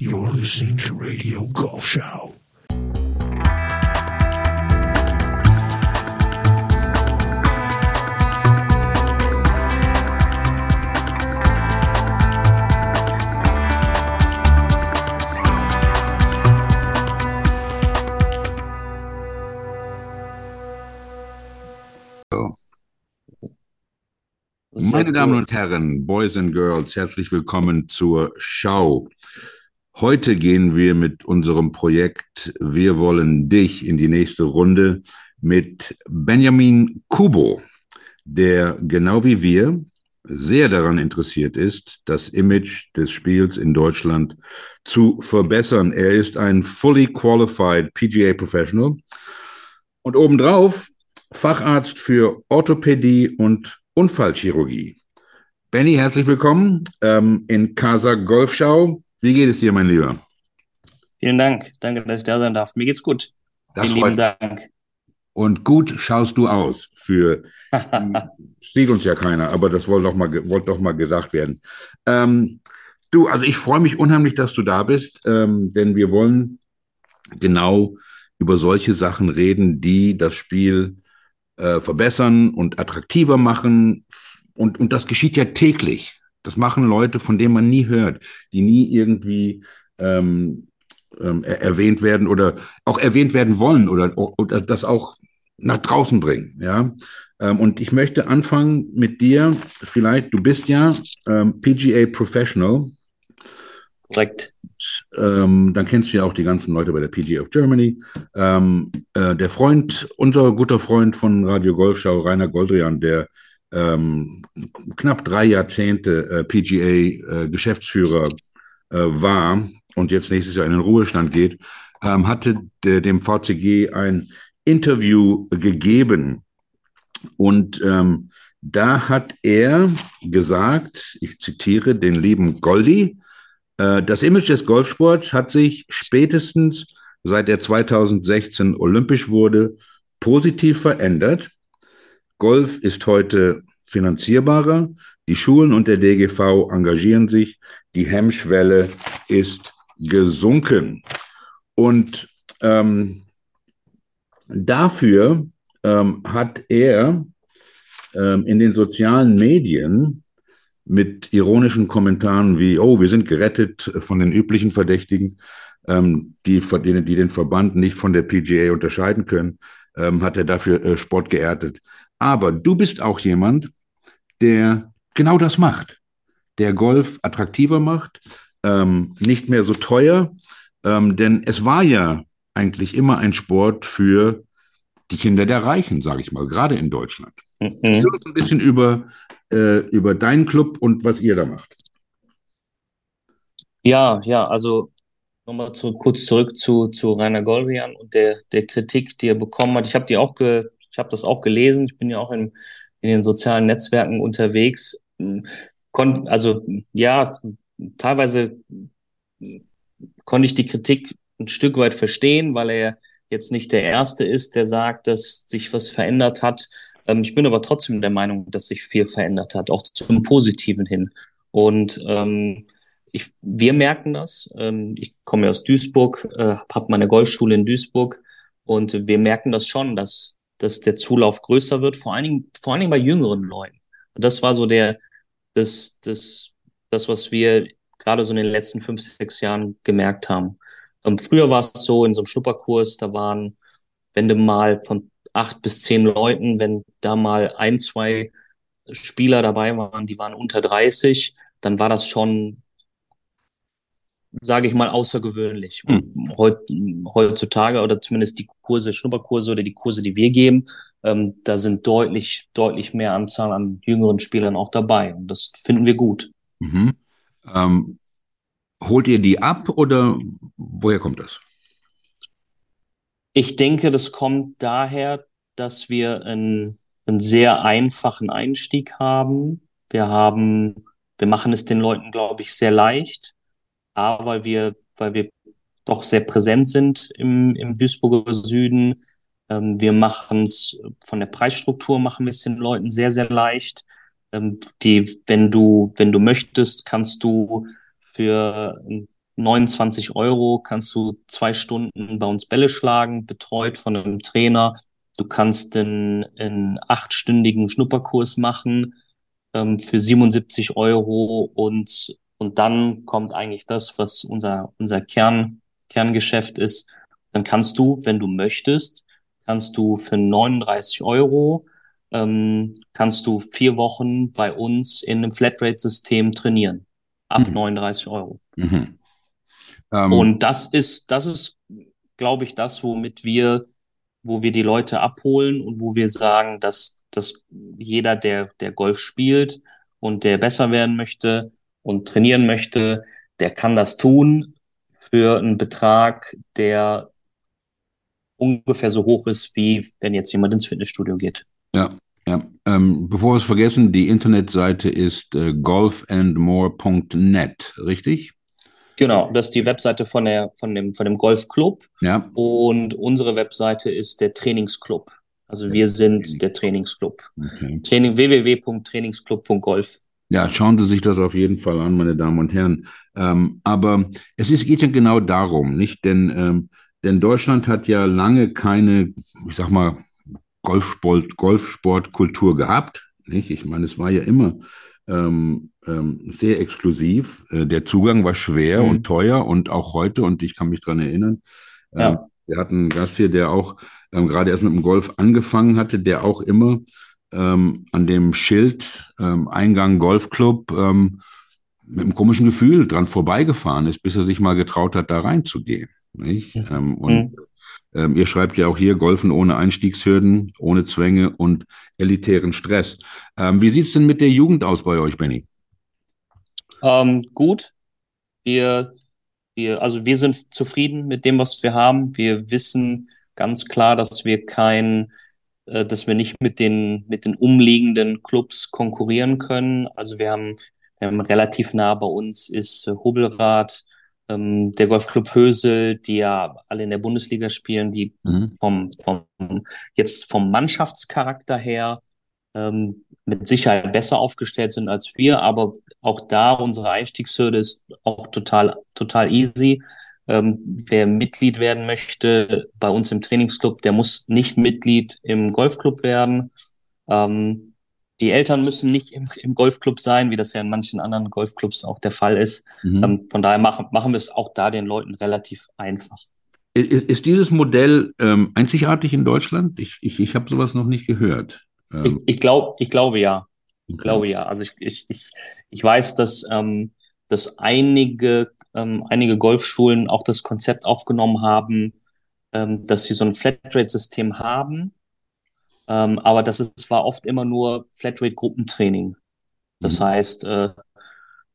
You're listening to Radio Golf Show. Meine Damen und Herren, Boys and Girls, herzlich willkommen zur Schau. Heute gehen wir mit unserem Projekt Wir wollen dich in die nächste Runde mit Benjamin Kubo, der genau wie wir sehr daran interessiert ist, das Image des Spiels in Deutschland zu verbessern. Er ist ein fully qualified PGA Professional und obendrauf Facharzt für Orthopädie und Unfallchirurgie. Benny, herzlich willkommen ähm, in Casa Golfschau. Wie geht es dir, mein Lieber? Vielen Dank. Danke, dass ich da sein darf. Mir geht's gut. Das Vielen lieben Dank. Und gut schaust du aus für, sieht uns ja keiner, aber das wollte doch mal, wollte doch mal gesagt werden. Ähm, du, also ich freue mich unheimlich, dass du da bist, ähm, denn wir wollen genau über solche Sachen reden, die das Spiel äh, verbessern und attraktiver machen. Und, und das geschieht ja täglich. Das machen Leute, von denen man nie hört, die nie irgendwie ähm, ähm, er- erwähnt werden oder auch erwähnt werden wollen oder, oder das auch nach draußen bringen. Ja? Ähm, und ich möchte anfangen mit dir. Vielleicht, du bist ja ähm, PGA Professional. Korrekt. Ähm, dann kennst du ja auch die ganzen Leute bei der PGA of Germany. Ähm, äh, der Freund, unser guter Freund von Radio Golfschau, Rainer Goldrian, der ähm, knapp drei Jahrzehnte äh, PGA-Geschäftsführer äh, war und jetzt nächstes Jahr in den Ruhestand geht, ähm, hatte de, dem VCG ein Interview gegeben. Und ähm, da hat er gesagt, ich zitiere den lieben Goldi, äh, das Image des Golfsports hat sich spätestens seit er 2016 olympisch wurde positiv verändert. Golf ist heute finanzierbarer. Die Schulen und der DGV engagieren sich. Die Hemmschwelle ist gesunken. Und ähm, dafür ähm, hat er ähm, in den sozialen Medien mit ironischen Kommentaren wie, oh, wir sind gerettet von den üblichen Verdächtigen, ähm, die, die, die den Verband nicht von der PGA unterscheiden können, ähm, hat er dafür äh, Sport geerntet. Aber du bist auch jemand, der genau das macht, der Golf attraktiver macht, ähm, nicht mehr so teuer, ähm, denn es war ja eigentlich immer ein Sport für die Kinder der Reichen, sage ich mal, gerade in Deutschland. Erzähl Mhm. uns ein bisschen über, äh, über deinen Club und was ihr da macht. Ja, ja, also nochmal zu, kurz zurück zu, zu Rainer Goldrian und der, der Kritik, die er bekommen hat. Ich habe die auch ge, ich habe das auch gelesen. Ich bin ja auch in, in den sozialen Netzwerken unterwegs. Kon, also ja, teilweise konnte ich die Kritik ein Stück weit verstehen, weil er jetzt nicht der Erste ist, der sagt, dass sich was verändert hat. Ähm, ich bin aber trotzdem der Meinung, dass sich viel verändert hat, auch zum Positiven hin. Und ähm, ich, wir merken das. Ähm, ich komme aus Duisburg, äh, habe meine Golfschule in Duisburg und wir merken das schon, dass, dass der Zulauf größer wird, vor allen Dingen, vor allen Dingen bei jüngeren Leuten. Das war so der, das, das, das, was wir gerade so in den letzten fünf, sechs Jahren gemerkt haben. Ähm, früher war es so, in so einem Schnupperkurs, da waren, wenn du mal von acht bis zehn Leuten, wenn da mal ein, zwei Spieler dabei waren, die waren unter 30, dann war das schon, sage ich mal, außergewöhnlich. Hm. Heut, heutzutage oder zumindest die Kurse, Schnupperkurse oder die Kurse, die wir geben, ähm, da sind deutlich, deutlich mehr Anzahl an jüngeren Spielern auch dabei. Und das finden wir gut. Mhm. Ähm, holt ihr die ab oder woher kommt das? Ich denke, das kommt daher, dass wir einen, einen sehr einfachen Einstieg haben. Wir haben, wir machen es den Leuten, glaube ich, sehr leicht, aber weil wir, weil wir doch sehr präsent sind im, im Duisburger Süden. Ähm, wir machen es von der Preisstruktur machen wir es den Leuten sehr, sehr leicht. Ähm, die, wenn du, wenn du möchtest, kannst du für 29 Euro kannst du zwei Stunden bei uns Bälle schlagen, betreut von einem Trainer. Du kannst einen, einen achtstündigen Schnupperkurs machen ähm, für 77 Euro und, und dann kommt eigentlich das, was unser, unser Kern, Kerngeschäft ist. Dann kannst du, wenn du möchtest, kannst du für 39 Euro ähm, kannst du vier Wochen bei uns in einem Flatrate-System trainieren. Ab mhm. 39 Euro. Mhm. Ähm, und das ist, das ist, glaube ich, das, womit wir, wo wir die Leute abholen und wo wir sagen, dass, dass jeder, der, der Golf spielt und der besser werden möchte und trainieren möchte, der kann das tun für einen Betrag, der ungefähr so hoch ist, wie wenn jetzt jemand ins Fitnessstudio geht. Ja, ja. Ähm, bevor wir es vergessen, die Internetseite ist äh, golfandmore.net, richtig? Genau, das ist die Webseite von, der, von, dem, von dem Golfclub. Ja. Und unsere Webseite ist der Trainingsclub. Also wir sind der Trainingsclub. Okay. Training, www.trainingsclub.golf. Ja, schauen Sie sich das auf jeden Fall an, meine Damen und Herren. Ähm, aber es ist, geht ja genau darum, nicht? Denn, ähm, denn Deutschland hat ja lange keine, ich sag mal, Golfsport, Golfsportkultur gehabt. Nicht? Ich meine, es war ja immer ähm, ähm, sehr exklusiv. Äh, der Zugang war schwer mhm. und teuer und auch heute, und ich kann mich daran erinnern, ja. ähm, wir hatten einen Gast hier, der auch ähm, gerade erst mit dem Golf angefangen hatte, der auch immer ähm, an dem Schild ähm, Eingang Golfclub ähm, mit einem komischen Gefühl dran vorbeigefahren ist, bis er sich mal getraut hat, da reinzugehen. Nicht? Mhm. Ähm, und mhm. ähm, ihr schreibt ja auch hier Golfen ohne Einstiegshürden, ohne Zwänge und elitären Stress. Ähm, wie sieht es denn mit der Jugend aus bei euch, Benny? Gut. Wir, wir, also wir sind zufrieden mit dem, was wir haben. Wir wissen ganz klar, dass wir kein, äh, dass wir nicht mit den, mit den umliegenden Clubs konkurrieren können. Also wir haben, wir haben relativ nah bei uns ist äh, Hobelrad, ähm, der Golfclub Hösel, die ja alle in der Bundesliga spielen, die mhm. vom, vom, jetzt vom Mannschaftscharakter her ähm, mit Sicherheit besser aufgestellt sind als wir, aber auch da unsere Einstiegshürde ist auch total, total easy. Ähm, wer Mitglied werden möchte bei uns im Trainingsclub, der muss nicht Mitglied im Golfclub werden. Ähm, die Eltern müssen nicht im, im, Golfclub sein, wie das ja in manchen anderen Golfclubs auch der Fall ist. Mhm. Ähm, von daher machen, machen wir es auch da den Leuten relativ einfach. Ist, dieses Modell ähm, einzigartig in Deutschland? Ich, ich, ich habe sowas noch nicht gehört. Ähm. Ich, ich, glaub, ich glaube ja. Ich okay. glaube ja. Also ich, ich, ich, ich weiß, dass, ähm, dass einige, ähm, einige Golfschulen auch das Konzept aufgenommen haben, ähm, dass sie so ein Flatrate-System haben. Ähm, aber das ist, war oft immer nur Flatrate-Gruppentraining. Das mhm. heißt, äh,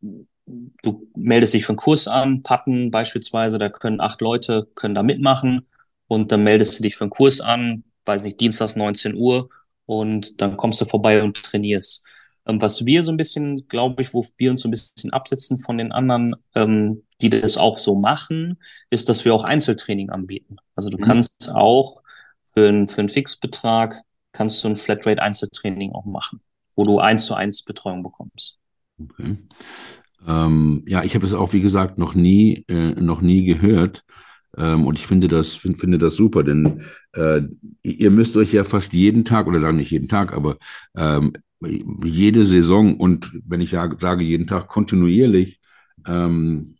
du meldest dich für einen Kurs an, Patten beispielsweise, da können acht Leute können da mitmachen und dann meldest du dich für einen Kurs an, weiß nicht, Dienstags 19 Uhr und dann kommst du vorbei und trainierst. Ähm, was wir so ein bisschen, glaube ich, wo wir uns so ein bisschen absetzen von den anderen, ähm, die das auch so machen, ist, dass wir auch Einzeltraining anbieten. Also du mhm. kannst auch für, ein, für einen Fixbetrag kannst du ein Flatrate Einzeltraining auch machen, wo du eins zu eins Betreuung bekommst. Okay. Ähm, ja, ich habe es auch, wie gesagt, noch nie, äh, noch nie gehört. Ähm, und ich finde das, find, finde das super, denn äh, ihr müsst euch ja fast jeden Tag, oder sagen nicht jeden Tag, aber ähm, jede Saison und wenn ich sage jeden Tag kontinuierlich ähm,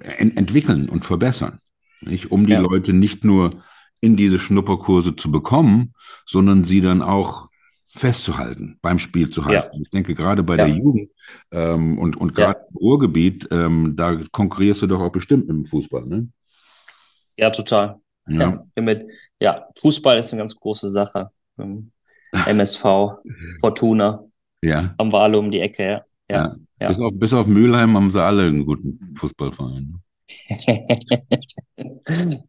ent entwickeln und verbessern. Nicht? Um die ja. Leute nicht nur in diese Schnupperkurse zu bekommen, sondern sie dann auch festzuhalten, beim Spiel zu halten. Ja. Ich denke, gerade bei ja. der Jugend ähm, und, und gerade im Ruhrgebiet, ähm, da konkurrierst du doch auch bestimmt mit dem Fußball, ne? Ja, total. Ja. Ja, mit, ja, Fußball ist eine ganz große Sache. MSV, Fortuna. Ja. Haben wir alle um die Ecke, ja. ja. ja. Bis, auf, bis auf Mülheim haben sie alle einen guten Fußballverein. Ne?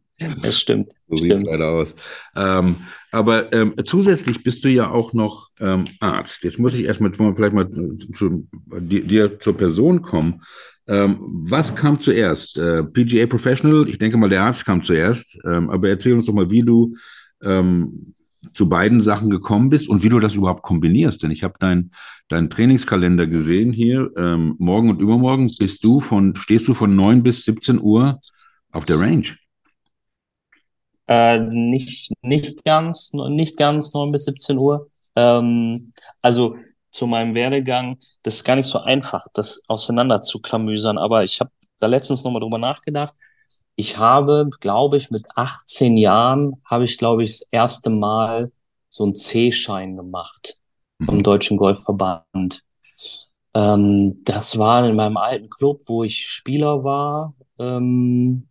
Das stimmt. So sieht es leider aus. Ähm, aber ähm, zusätzlich bist du ja auch noch ähm, Arzt. Jetzt muss ich erstmal vielleicht mal zu, dir zur Person kommen. Ähm, was kam zuerst? Äh, PGA Professional? Ich denke mal, der Arzt kam zuerst. Ähm, aber erzähl uns doch mal, wie du ähm, zu beiden Sachen gekommen bist und wie du das überhaupt kombinierst. Denn ich habe deinen dein Trainingskalender gesehen hier. Ähm, morgen und übermorgen bist du von, stehst du von 9 bis 17 Uhr auf der Range. Äh, nicht, nicht ganz, nicht ganz 9 bis 17 Uhr. Ähm, also zu meinem Werdegang, das ist gar nicht so einfach, das auseinander zu klamüsern, aber ich habe da letztens nochmal drüber nachgedacht. Ich habe, glaube ich, mit 18 Jahren habe ich, glaube ich, das erste Mal so einen C-Schein gemacht vom Mhm. Deutschen Golfverband. Ähm, das war in meinem alten Club, wo ich Spieler war. Ähm,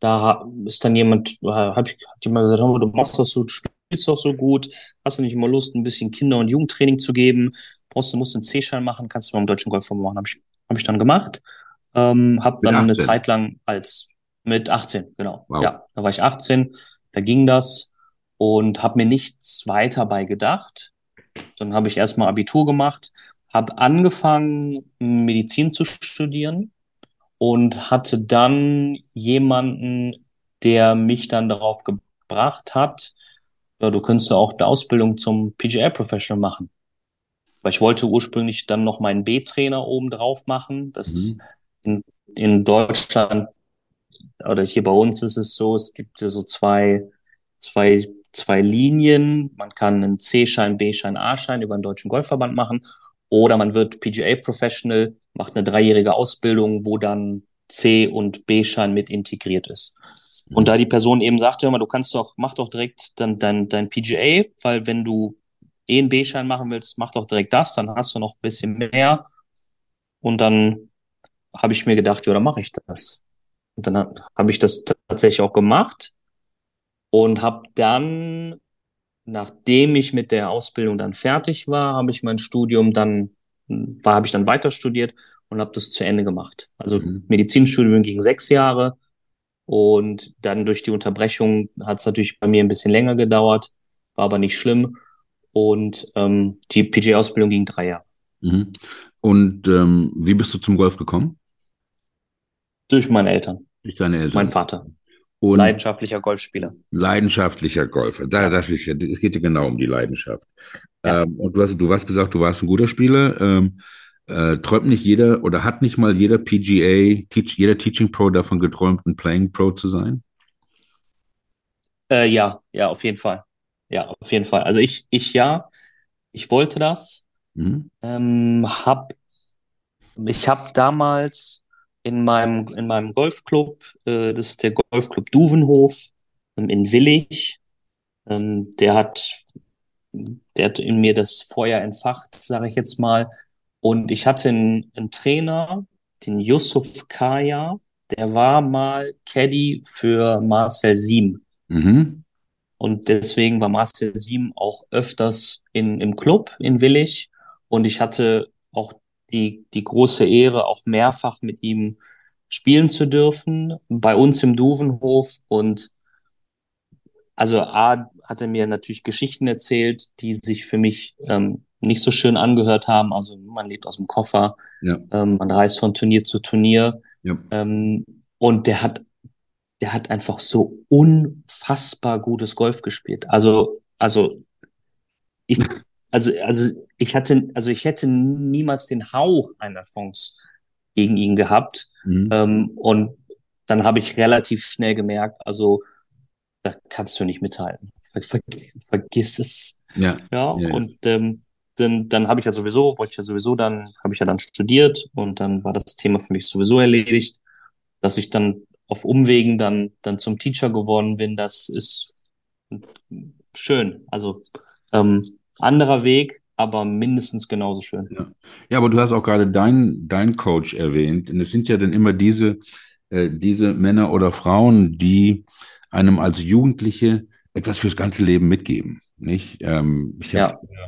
da ist dann jemand, habe ich, hat jemand gesagt, hör mal, du machst das so, du spielst doch so gut, hast du nicht immer Lust, ein bisschen Kinder- und Jugendtraining zu geben? Brauchst du, musst einen C-Schein machen, kannst du beim Deutschen Golfverband machen. Habe ich, hab ich dann gemacht. Ähm, habe dann eine 18? Zeit lang als mit 18, genau. Wow. Ja, da war ich 18, da ging das und habe mir nichts weiter bei gedacht. Dann habe ich erstmal Abitur gemacht, habe angefangen, Medizin zu studieren und hatte dann jemanden, der mich dann darauf gebracht hat, ja, du könntest ja auch eine Ausbildung zum PGA Professional machen. Weil ich wollte ursprünglich dann noch meinen B-Trainer oben drauf machen. Das ist Mhm. in, in Deutschland oder hier bei uns ist es so, es gibt ja so zwei, zwei, zwei Linien. Man kann einen C-Schein, B-Schein, A-Schein über den Deutschen Golfverband machen. Oder man wird PGA Professional, macht eine dreijährige Ausbildung, wo dann C- und B-Schein mit integriert ist. Und da die Person eben sagte, hör mal, du kannst doch, mach doch direkt dann dein, dein PGA, weil wenn du eh einen B-Schein machen willst, mach doch direkt das, dann hast du noch ein bisschen mehr. Und dann habe ich mir gedacht, ja, dann mache ich das. Und dann habe hab ich das tatsächlich auch gemacht und habe dann, nachdem ich mit der Ausbildung dann fertig war, habe ich mein Studium dann, war, habe ich dann weiter studiert und habe das zu Ende gemacht. Also Mhm. Medizinstudium ging sechs Jahre und dann durch die Unterbrechung hat es natürlich bei mir ein bisschen länger gedauert, war aber nicht schlimm. Und ähm, die PGA-Ausbildung ging drei Jahre. Mhm. Und ähm, wie bist du zum Golf gekommen? Durch meine Eltern, Durch deine Eltern. mein Vater, Und leidenschaftlicher Golfspieler. leidenschaftlicher Golfer. Da, das ist ja, es geht ja genau um die Leidenschaft. Ja. Ähm, und du hast, du hast gesagt, du warst ein guter Spieler. Ähm, äh, träumt nicht jeder oder hat nicht mal jeder PGA, teach, jeder Teaching Pro davon geträumt, ein Playing Pro zu sein? Äh, ja, ja, auf jeden Fall. Ja, auf jeden Fall. Also ich, ich ja, ich wollte das. Mhm. Ähm, hab, ich habe damals in meinem, in meinem Golfclub, äh, das ist der Golfclub Duvenhof ähm, in Willich, ähm, der hat, der hat in mir das Feuer entfacht, sage ich jetzt mal. Und ich hatte einen, einen Trainer, den Yusuf Kaya, der war mal Caddy für Marcel Siem. Mhm. Und deswegen war Marcel Siem auch öfters in, im Club in Willich. Und ich hatte auch die, die große Ehre, auch mehrfach mit ihm spielen zu dürfen, bei uns im Duvenhof. Und also A hat er mir natürlich Geschichten erzählt, die sich für mich ähm, nicht so schön angehört haben. Also man lebt aus dem Koffer, Ja. ähm, man reist von Turnier zu Turnier. Ja. Ähm, und der hat, der hat einfach so unfassbar gutes Golf gespielt. Also, also ich, also, also ich hatte, also ich hätte niemals den Hauch einer Chance gegen ihn gehabt. Mhm. Ähm, und dann habe ich relativ schnell gemerkt, also da kannst du nicht mithalten. Ver, ver, vergiss es. Ja. Ja, Ja, ja. und ähm, dann, dann habe ich ja sowieso, wollte ich ja sowieso dann, habe ich ja dann studiert und dann war das Thema für mich sowieso erledigt, dass ich dann auf Umwegen dann, dann zum Teacher geworden bin. Das ist schön. Also ähm, anderer Weg, aber mindestens genauso schön. Ja. ja, aber du hast auch gerade deinen dein Coach erwähnt. Und es sind ja dann immer diese, äh, diese Männer oder Frauen, die einem als Jugendliche etwas fürs ganze Leben mitgeben. Nicht? Ähm, ich habe Ja,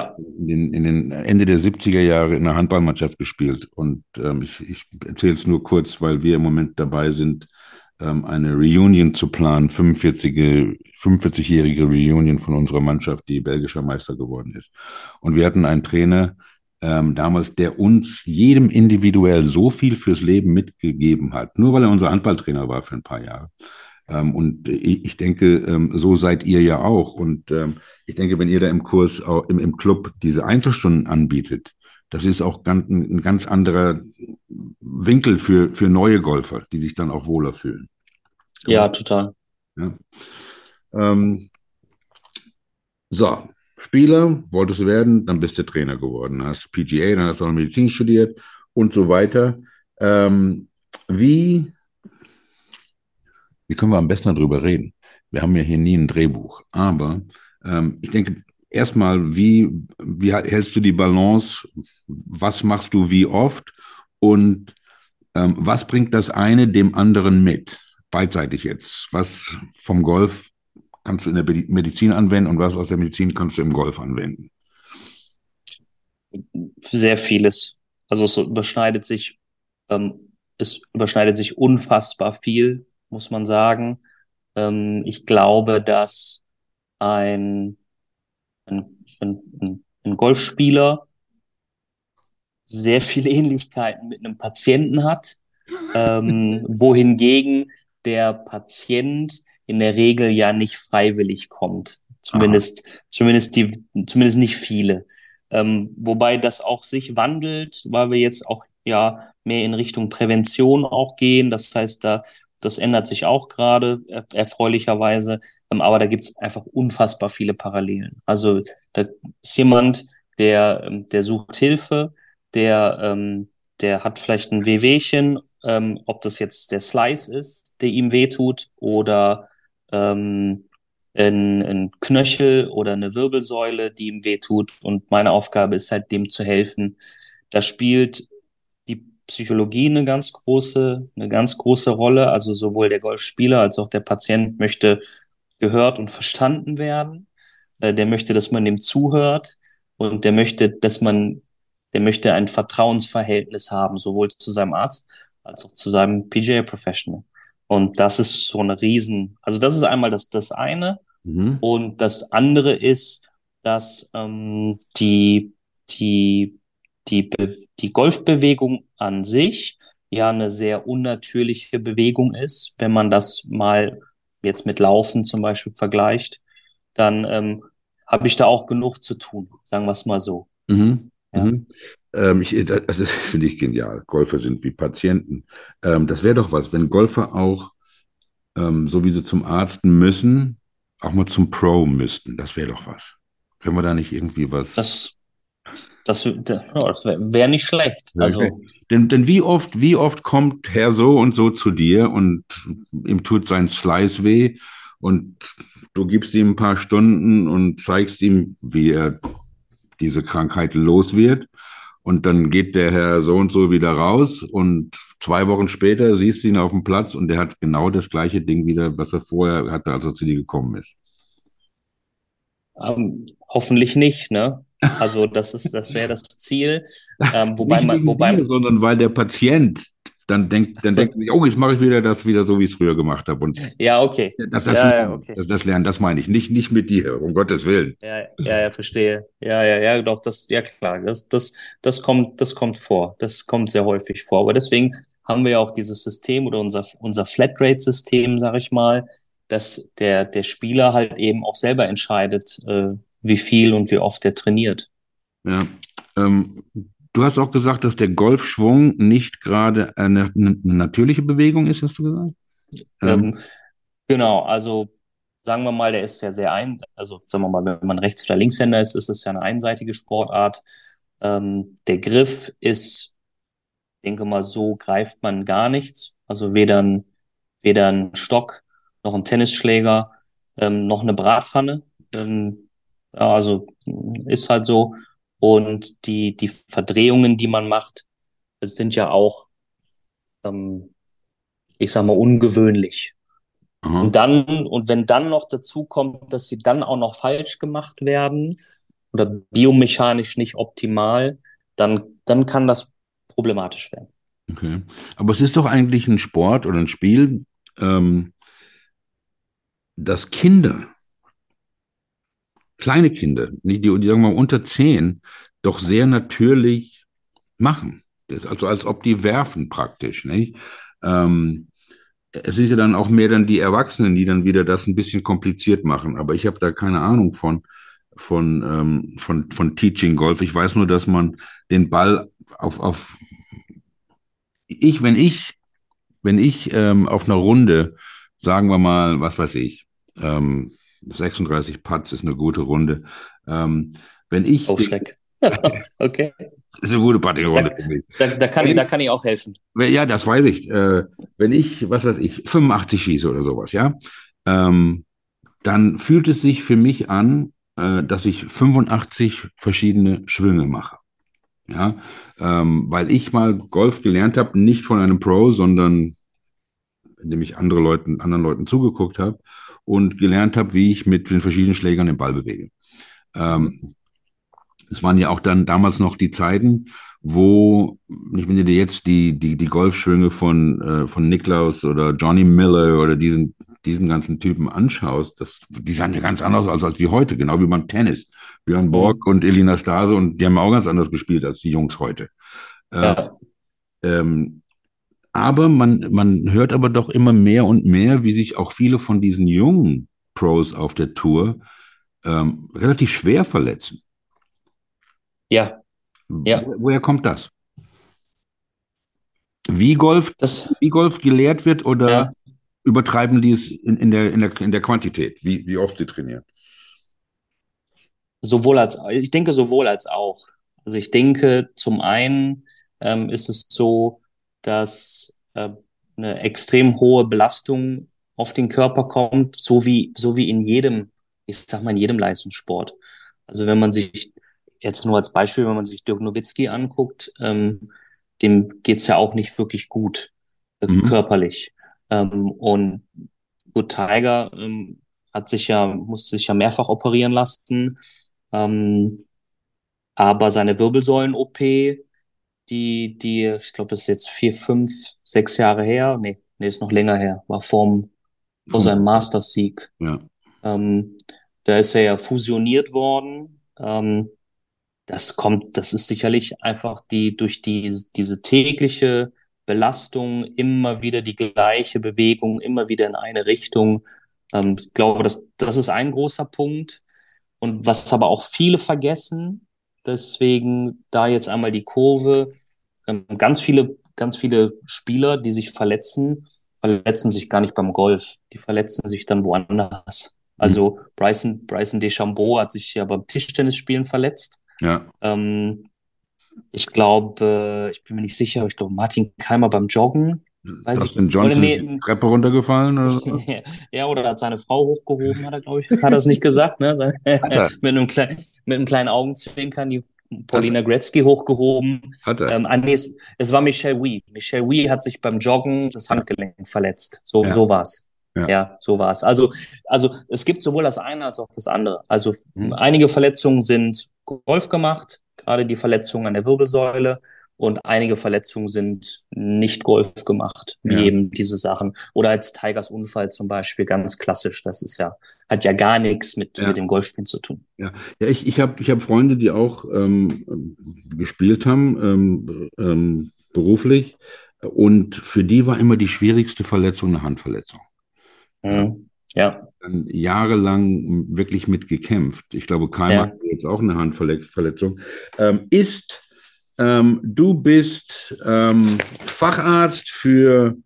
in den, in den Ende der 70er Jahre in einer Handballmannschaft gespielt. Und ähm, ich, ich erzähle es nur kurz, weil wir im Moment dabei sind, ähm, eine Reunion zu planen, 45-jährige 45 Reunion von unserer Mannschaft, die belgischer Meister geworden ist. Und wir hatten einen Trainer ähm, damals, der uns jedem individuell so viel fürs Leben mitgegeben hat, nur weil er unser Handballtrainer war für ein paar Jahre. Ähm, und ich, denke, ähm, so seid ihr ja auch. Und ähm, ich denke, wenn ihr da im Kurs, auch im, im Club diese Einzelstunden anbietet, das ist auch ganz, ein ganz anderer Winkel für, für neue Golfer, die sich dann auch wohler fühlen. Ja, total. Ja. Ähm, so, Spieler wolltest du werden, dann bist du Trainer geworden, hast PGA, dann hast du auch Medizin studiert und so weiter. Ähm, wie, wie können wir am besten darüber reden? Wir haben ja hier nie ein Drehbuch, aber ähm, ich denke, erstmal, wie, wie hältst du die Balance? Was machst du wie oft? Und ähm, was bringt das eine dem anderen mit? Beidseitig jetzt. Was vom Golf kannst du in der Medizin anwenden und was aus der Medizin kannst du im Golf anwenden? Sehr vieles. Also es überschneidet sich, ähm, es überschneidet sich unfassbar viel, muss man sagen. Ähm, ich glaube, dass ein, ein, ein, ein Golfspieler sehr viele Ähnlichkeiten mit einem Patienten hat, ähm, wohingegen der Patient in der Regel ja nicht freiwillig kommt. Zumindest, Aha. zumindest die, zumindest nicht viele. Ähm, wobei das auch sich wandelt, weil wir jetzt auch ja mehr in Richtung Prävention auch gehen. Das heißt, da das ändert sich auch gerade er, erfreulicherweise, ähm, aber da gibt es einfach unfassbar viele Parallelen. Also da ist jemand, der ähm, der sucht Hilfe, der ähm, der hat vielleicht ein Wehwehchen, ob das jetzt der Slice ist, der ihm wehtut oder ähm, ein, ein Knöchel oder eine Wirbelsäule, die ihm wehtut. Und meine Aufgabe ist halt, dem zu helfen. Da spielt Psychologie eine ganz große, eine ganz große Rolle. Also sowohl der Golfspieler als auch der Patient möchte gehört und verstanden werden. Äh, der möchte, dass man dem zuhört und der möchte, dass man, der möchte ein Vertrauensverhältnis haben, sowohl zu seinem Arzt als auch zu seinem PGA Professional. Und das ist so eine Riesen, also das ist einmal das, das eine. Mhm. Und das andere ist, dass ähm, die, die, die, die Golfbewegung an sich ja eine sehr unnatürliche Bewegung ist. Wenn man das mal jetzt mit Laufen zum Beispiel vergleicht, dann ähm, habe ich da auch genug zu tun, sagen wir es mal so. Mhm. Ja. Mhm. Ähm, ich, also, das finde ich genial. Golfer sind wie Patienten. Ähm, das wäre doch was, wenn Golfer auch, ähm, so wie sie zum Arzt müssen, auch mal zum Pro müssten. Das wäre doch was. Können wir da nicht irgendwie was? Das, das, das wäre nicht schlecht. Also, denn, denn wie oft, wie oft kommt Herr so und so zu dir und ihm tut sein Slice weh und du gibst ihm ein paar Stunden und zeigst ihm, wie er diese Krankheit los wird. Und dann geht der Herr so und so wieder raus und zwei Wochen später siehst du ihn auf dem Platz und der hat genau das gleiche Ding wieder, was er vorher hatte, als er zu dir gekommen ist. Ähm, hoffentlich nicht, ne? Also das ist, das wäre das Ziel. Ähm, wobei man, wobei, dir, sondern weil der Patient dann denkt, dann so. denkt sich, oh, jetzt mache ich wieder das wieder so, wie ich es früher gemacht habe. Und ja, okay. Das, das, ja, lernen, ja, okay. Das, das, lernen, das meine ich. Nicht, nicht mit dir, um Gottes Willen. Ja, ja, ja, verstehe. Ja, ja, ja, doch, das, ja klar, das, das, das kommt, das kommt vor. Das kommt sehr häufig vor. Aber deswegen haben wir ja auch dieses System oder unser, unser Flatrate-System, sag ich mal, dass der, der Spieler halt eben auch selber entscheidet, äh, wie viel und wie oft er trainiert. Ja. Ähm, Du hast auch gesagt, dass der Golfschwung nicht gerade eine, eine natürliche Bewegung ist, hast du gesagt? Ähm, ähm, genau, also sagen wir mal, der ist ja sehr ein, also sagen wir mal, wenn man Rechts- oder Linkshänder ist, ist es ja eine einseitige Sportart. Ähm, der Griff ist, denke mal, so greift man gar nichts. Also weder ein, weder ein Stock, noch ein Tennisschläger, ähm, noch eine Bratpfanne. Ähm, also ist halt so. Und die, die Verdrehungen, die man macht, sind ja auch, ähm, ich sag mal, ungewöhnlich. Mhm. Und dann, und wenn dann noch dazu kommt, dass sie dann auch noch falsch gemacht werden oder biomechanisch nicht optimal, dann, dann kann das problematisch werden. Okay. Aber es ist doch eigentlich ein Sport oder ein Spiel, ähm, das Kinder kleine Kinder, die, die sagen wir mal unter zehn, doch sehr natürlich machen. Das, also als ob die werfen praktisch. Nicht? Ähm, es sind ja dann auch mehr dann die Erwachsenen, die dann wieder das ein bisschen kompliziert machen. Aber ich habe da keine Ahnung von, von, ähm, von, von Teaching Golf. Ich weiß nur, dass man den Ball auf, auf ich, wenn ich, wenn ich ähm, auf einer Runde, sagen wir mal, was weiß ich, ähm, 36 Putts ist eine gute Runde. Ähm, wenn ich. Oh, Schreck. okay. Ist eine gute Putting-Runde Da, da, da, kann ich, da kann ich auch helfen. Ja, das weiß ich. Äh, wenn ich, was weiß ich, 85 schieße oder sowas, ja, ähm, dann fühlt es sich für mich an, äh, dass ich 85 verschiedene Schwünge mache. Ja, ähm, weil ich mal Golf gelernt habe, nicht von einem Pro, sondern indem ich andere Leuten, anderen Leuten zugeguckt habe und gelernt habe, wie ich mit den verschiedenen Schlägern den Ball bewege. Ähm, es waren ja auch dann damals noch die Zeiten, wo, ich wenn du dir jetzt die, die, die Golfschwünge von, äh, von Niklaus oder Johnny Miller oder diesen, diesen ganzen Typen anschaust, das, die sahen ja ganz anders aus als wie heute, genau wie beim Tennis. Björn Borg und Elina Stase und die haben auch ganz anders gespielt als die Jungs heute. Ja. Äh, ähm, aber man, man hört aber doch immer mehr und mehr, wie sich auch viele von diesen jungen Pros auf der Tour ähm, relativ schwer verletzen. Ja. ja. Wo, woher kommt das? Wie Golf, das, wie Golf gelehrt wird oder ja. übertreiben die es in, in, der, in, der, in der Quantität, wie, wie oft sie trainieren? Sowohl als, ich denke sowohl als auch. Also ich denke, zum einen ähm, ist es so, dass äh, eine extrem hohe Belastung auf den Körper kommt, so wie, so wie in jedem, ich sag mal, in jedem Leistungssport. Also wenn man sich jetzt nur als Beispiel, wenn man sich Dirk Nowitzki anguckt, ähm, dem geht's ja auch nicht wirklich gut äh, mhm. körperlich. Ähm, und gut, Tiger ähm, hat sich ja, musste sich ja mehrfach operieren lassen. Ähm, aber seine Wirbelsäulen-OP, die, die, ich glaube, das ist jetzt vier, fünf, sechs Jahre her. Nee, nee, ist noch länger her. War vorm, vor seinem Masters-Sieg. Ja. Ähm, da ist er ja fusioniert worden. Ähm, das kommt, das ist sicherlich einfach die, durch die, diese tägliche Belastung, immer wieder die gleiche Bewegung, immer wieder in eine Richtung. Ähm, ich glaube, das, das ist ein großer Punkt. Und was aber auch viele vergessen, deswegen da jetzt einmal die Kurve, ähm, ganz viele, ganz viele Spieler, die sich verletzen, verletzen sich gar nicht beim Golf. Die verletzen sich dann woanders. Also mhm. Bryson, Bryson DeChambeau hat sich ja beim Tischtennisspielen verletzt. Ja. Ähm, ich glaube, ich bin mir nicht sicher, aber ich glaube, Martin Keimer beim Joggen Weiß ich, Johnson nee, die Treppe runtergefallen oder ja, oder hat seine Frau hochgehoben, hat er, glaube ich. Hat er es nicht gesagt, ne? mit, einem kleinen, mit einem kleinen Augenzwinkern die Paulina Gretzky hochgehoben. Hat er. Ähm, nee, es, es war Michelle Wee. Michelle Wee hat sich beim Joggen das Handgelenk verletzt. So, ja. so war's. Ja. ja, so war's. Also, also es gibt sowohl das eine als auch das andere. Also mhm. einige Verletzungen sind Golf gemacht, gerade die Verletzungen an der Wirbelsäule und einige Verletzungen sind nicht Golf gemacht, wie ja. eben diese Sachen. Oder als Tigers Unfall zum Beispiel, ganz klassisch. Das ist ja, hat ja gar nichts mit, ja. mit dem Golfspielen zu tun. Ja, ja ich, ich habe ich hab Freunde, die auch ähm, gespielt haben, ähm, ähm, beruflich. Und für die war immer die schwierigste Verletzung eine Handverletzung. Mhm. Ja. Dann jahrelang wirklich mit gekämpft. Ich glaube, Keimer ja. hat jetzt auch eine Handverletzung. Ähm, ist ähm, du bist ähm, Facharzt für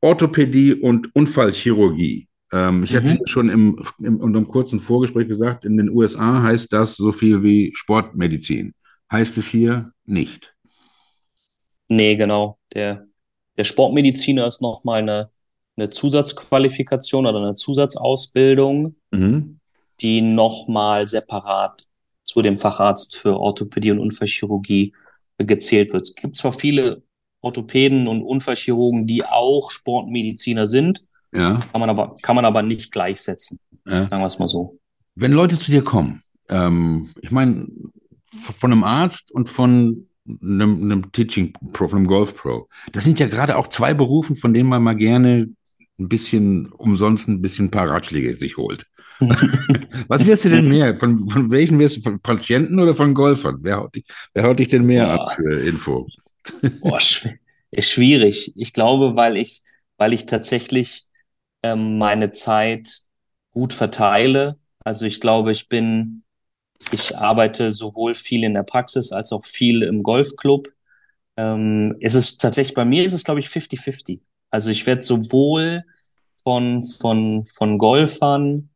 Orthopädie und Unfallchirurgie. Ähm, ich mhm. hatte schon im, im, in einem kurzen Vorgespräch gesagt, in den USA heißt das so viel wie Sportmedizin. Heißt es hier nicht? Nee, genau. Der, der Sportmediziner ist nochmal eine, eine Zusatzqualifikation oder eine Zusatzausbildung, mhm. die nochmal separat zu dem Facharzt für Orthopädie und Unfallchirurgie gezählt wird. Es gibt zwar viele Orthopäden und Unfallchirurgen, die auch Sportmediziner sind, ja. kann, man aber, kann man aber nicht gleichsetzen, ja. sagen wir es mal so. Wenn Leute zu dir kommen, ähm, ich meine, von einem Arzt und von einem, einem Teaching Pro, von einem Golf Pro, das sind ja gerade auch zwei Berufen, von denen man mal gerne ein bisschen umsonst ein bisschen ein paar Ratschläge sich holt. Was wirst du denn mehr? Von, von welchen wirst du? Von Patienten oder von Golfern? Wer haut dich, wer haut dich denn mehr Boah. ab für Info? Boah, schw schwierig. Ich glaube, weil ich, weil ich tatsächlich ähm, meine Zeit gut verteile. Also ich glaube, ich bin, ich arbeite sowohl viel in der Praxis als auch viel im Golfclub. Ähm, es ist tatsächlich, bei mir ist es, glaube ich, 50-50. Also ich werde sowohl von, von, von Golfern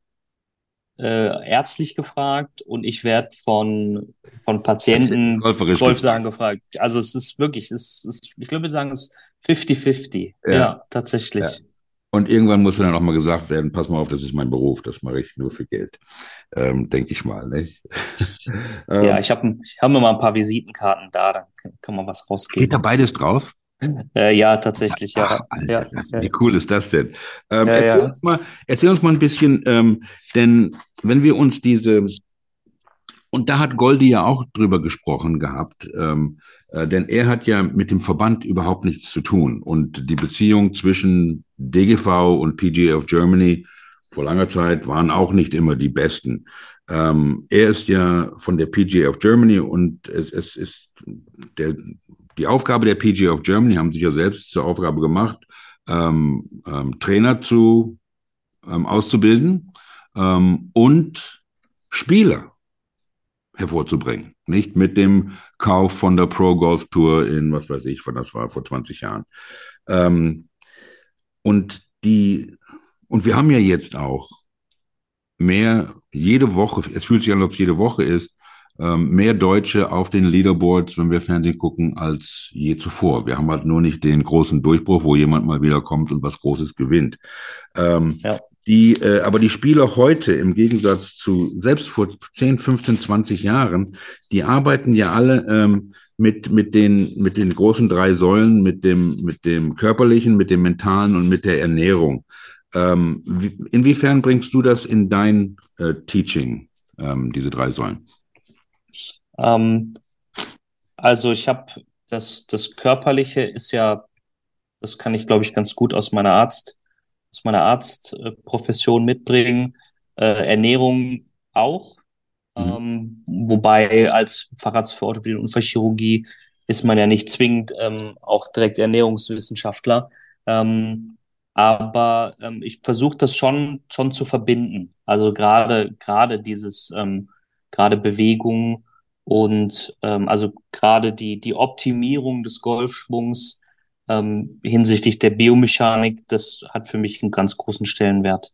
äh, ärztlich gefragt und ich werde von, von Patienten Golfsagen gefragt. Also es ist wirklich, es ist, ich glaube, wir sagen es 50-50. Ja. ja. tatsächlich. Ja. Und irgendwann muss dann auch mal gesagt werden, pass mal auf, das ist mein Beruf, das mache ich nur für Geld. Ähm, Denke ich mal, nicht? ähm, ja, ich habe ich hab mir mal ein paar Visitenkarten da, dann kann man was rausgeben. Steht da beides drauf? Äh, ja, tatsächlich, ja. Ach, Alter, ja, Wie cool ist das denn? Ähm, ja, erzähl, Uns mal, erzähl uns mal ein bisschen, ähm, denn wenn wir uns diese, und da hat Goldi ja auch drüber gesprochen gehabt, ähm, äh, denn er hat ja mit dem Verband überhaupt nichts zu tun. Und die Beziehung zwischen DGV und PGA of Germany vor langer Zeit waren auch nicht immer die besten. Ähm, er ist ja von der PGA of Germany und es, es ist der, die Aufgabe der PGA of Germany, haben sich ja selbst zur Aufgabe gemacht, ähm, ähm, Trainer zu ähm, auszubilden ähm, und Spieler hervorzubringen. Nicht mit dem Kauf von der Pro Golf Tour in, was weiß ich, von das war vor 20 Jahren. Ähm, und die, und wir haben ja jetzt auch mehr, jede Woche, es fühlt sich an, als ob es jede Woche ist, mehr Deutsche auf den Leaderboards, wenn wir Fernsehen gucken, als je zuvor. Wir haben halt nur nicht den großen Durchbruch, wo jemand mal wieder kommt und was Großes gewinnt. Ähm, ja. Die, äh, aber die Spieler heute, im Gegensatz zu selbst vor 10, 15, 20 Jahren, die arbeiten ja alle ähm, mit, mit, den, mit den großen drei Säulen, mit dem, mit dem körperlichen, mit dem mentalen und mit der Ernährung. Ähm, wie, inwiefern bringst du das in dein äh, Teaching, ähm, diese drei Säulen? Ähm, also ich habe das, das Körperliche ist ja, das kann ich, glaube ich, ganz gut aus meiner Arzt, aus meiner Arztprofession mitbringen. Äh, Ernährung auch. Mhm. Ähm, wobei als Facharzt für Orthopädie und Unfallchirurgie ist man ja nicht zwingend ähm, auch direkt Ernährungswissenschaftler. Ähm, aber ähm, ich versuche das schon schon zu verbinden. Also gerade gerade dieses ähm, gerade Bewegung und ähm, also gerade die, die Optimierung des Golfschwungs ähm, hinsichtlich der Biomechanik, das hat für mich einen ganz großen Stellenwert.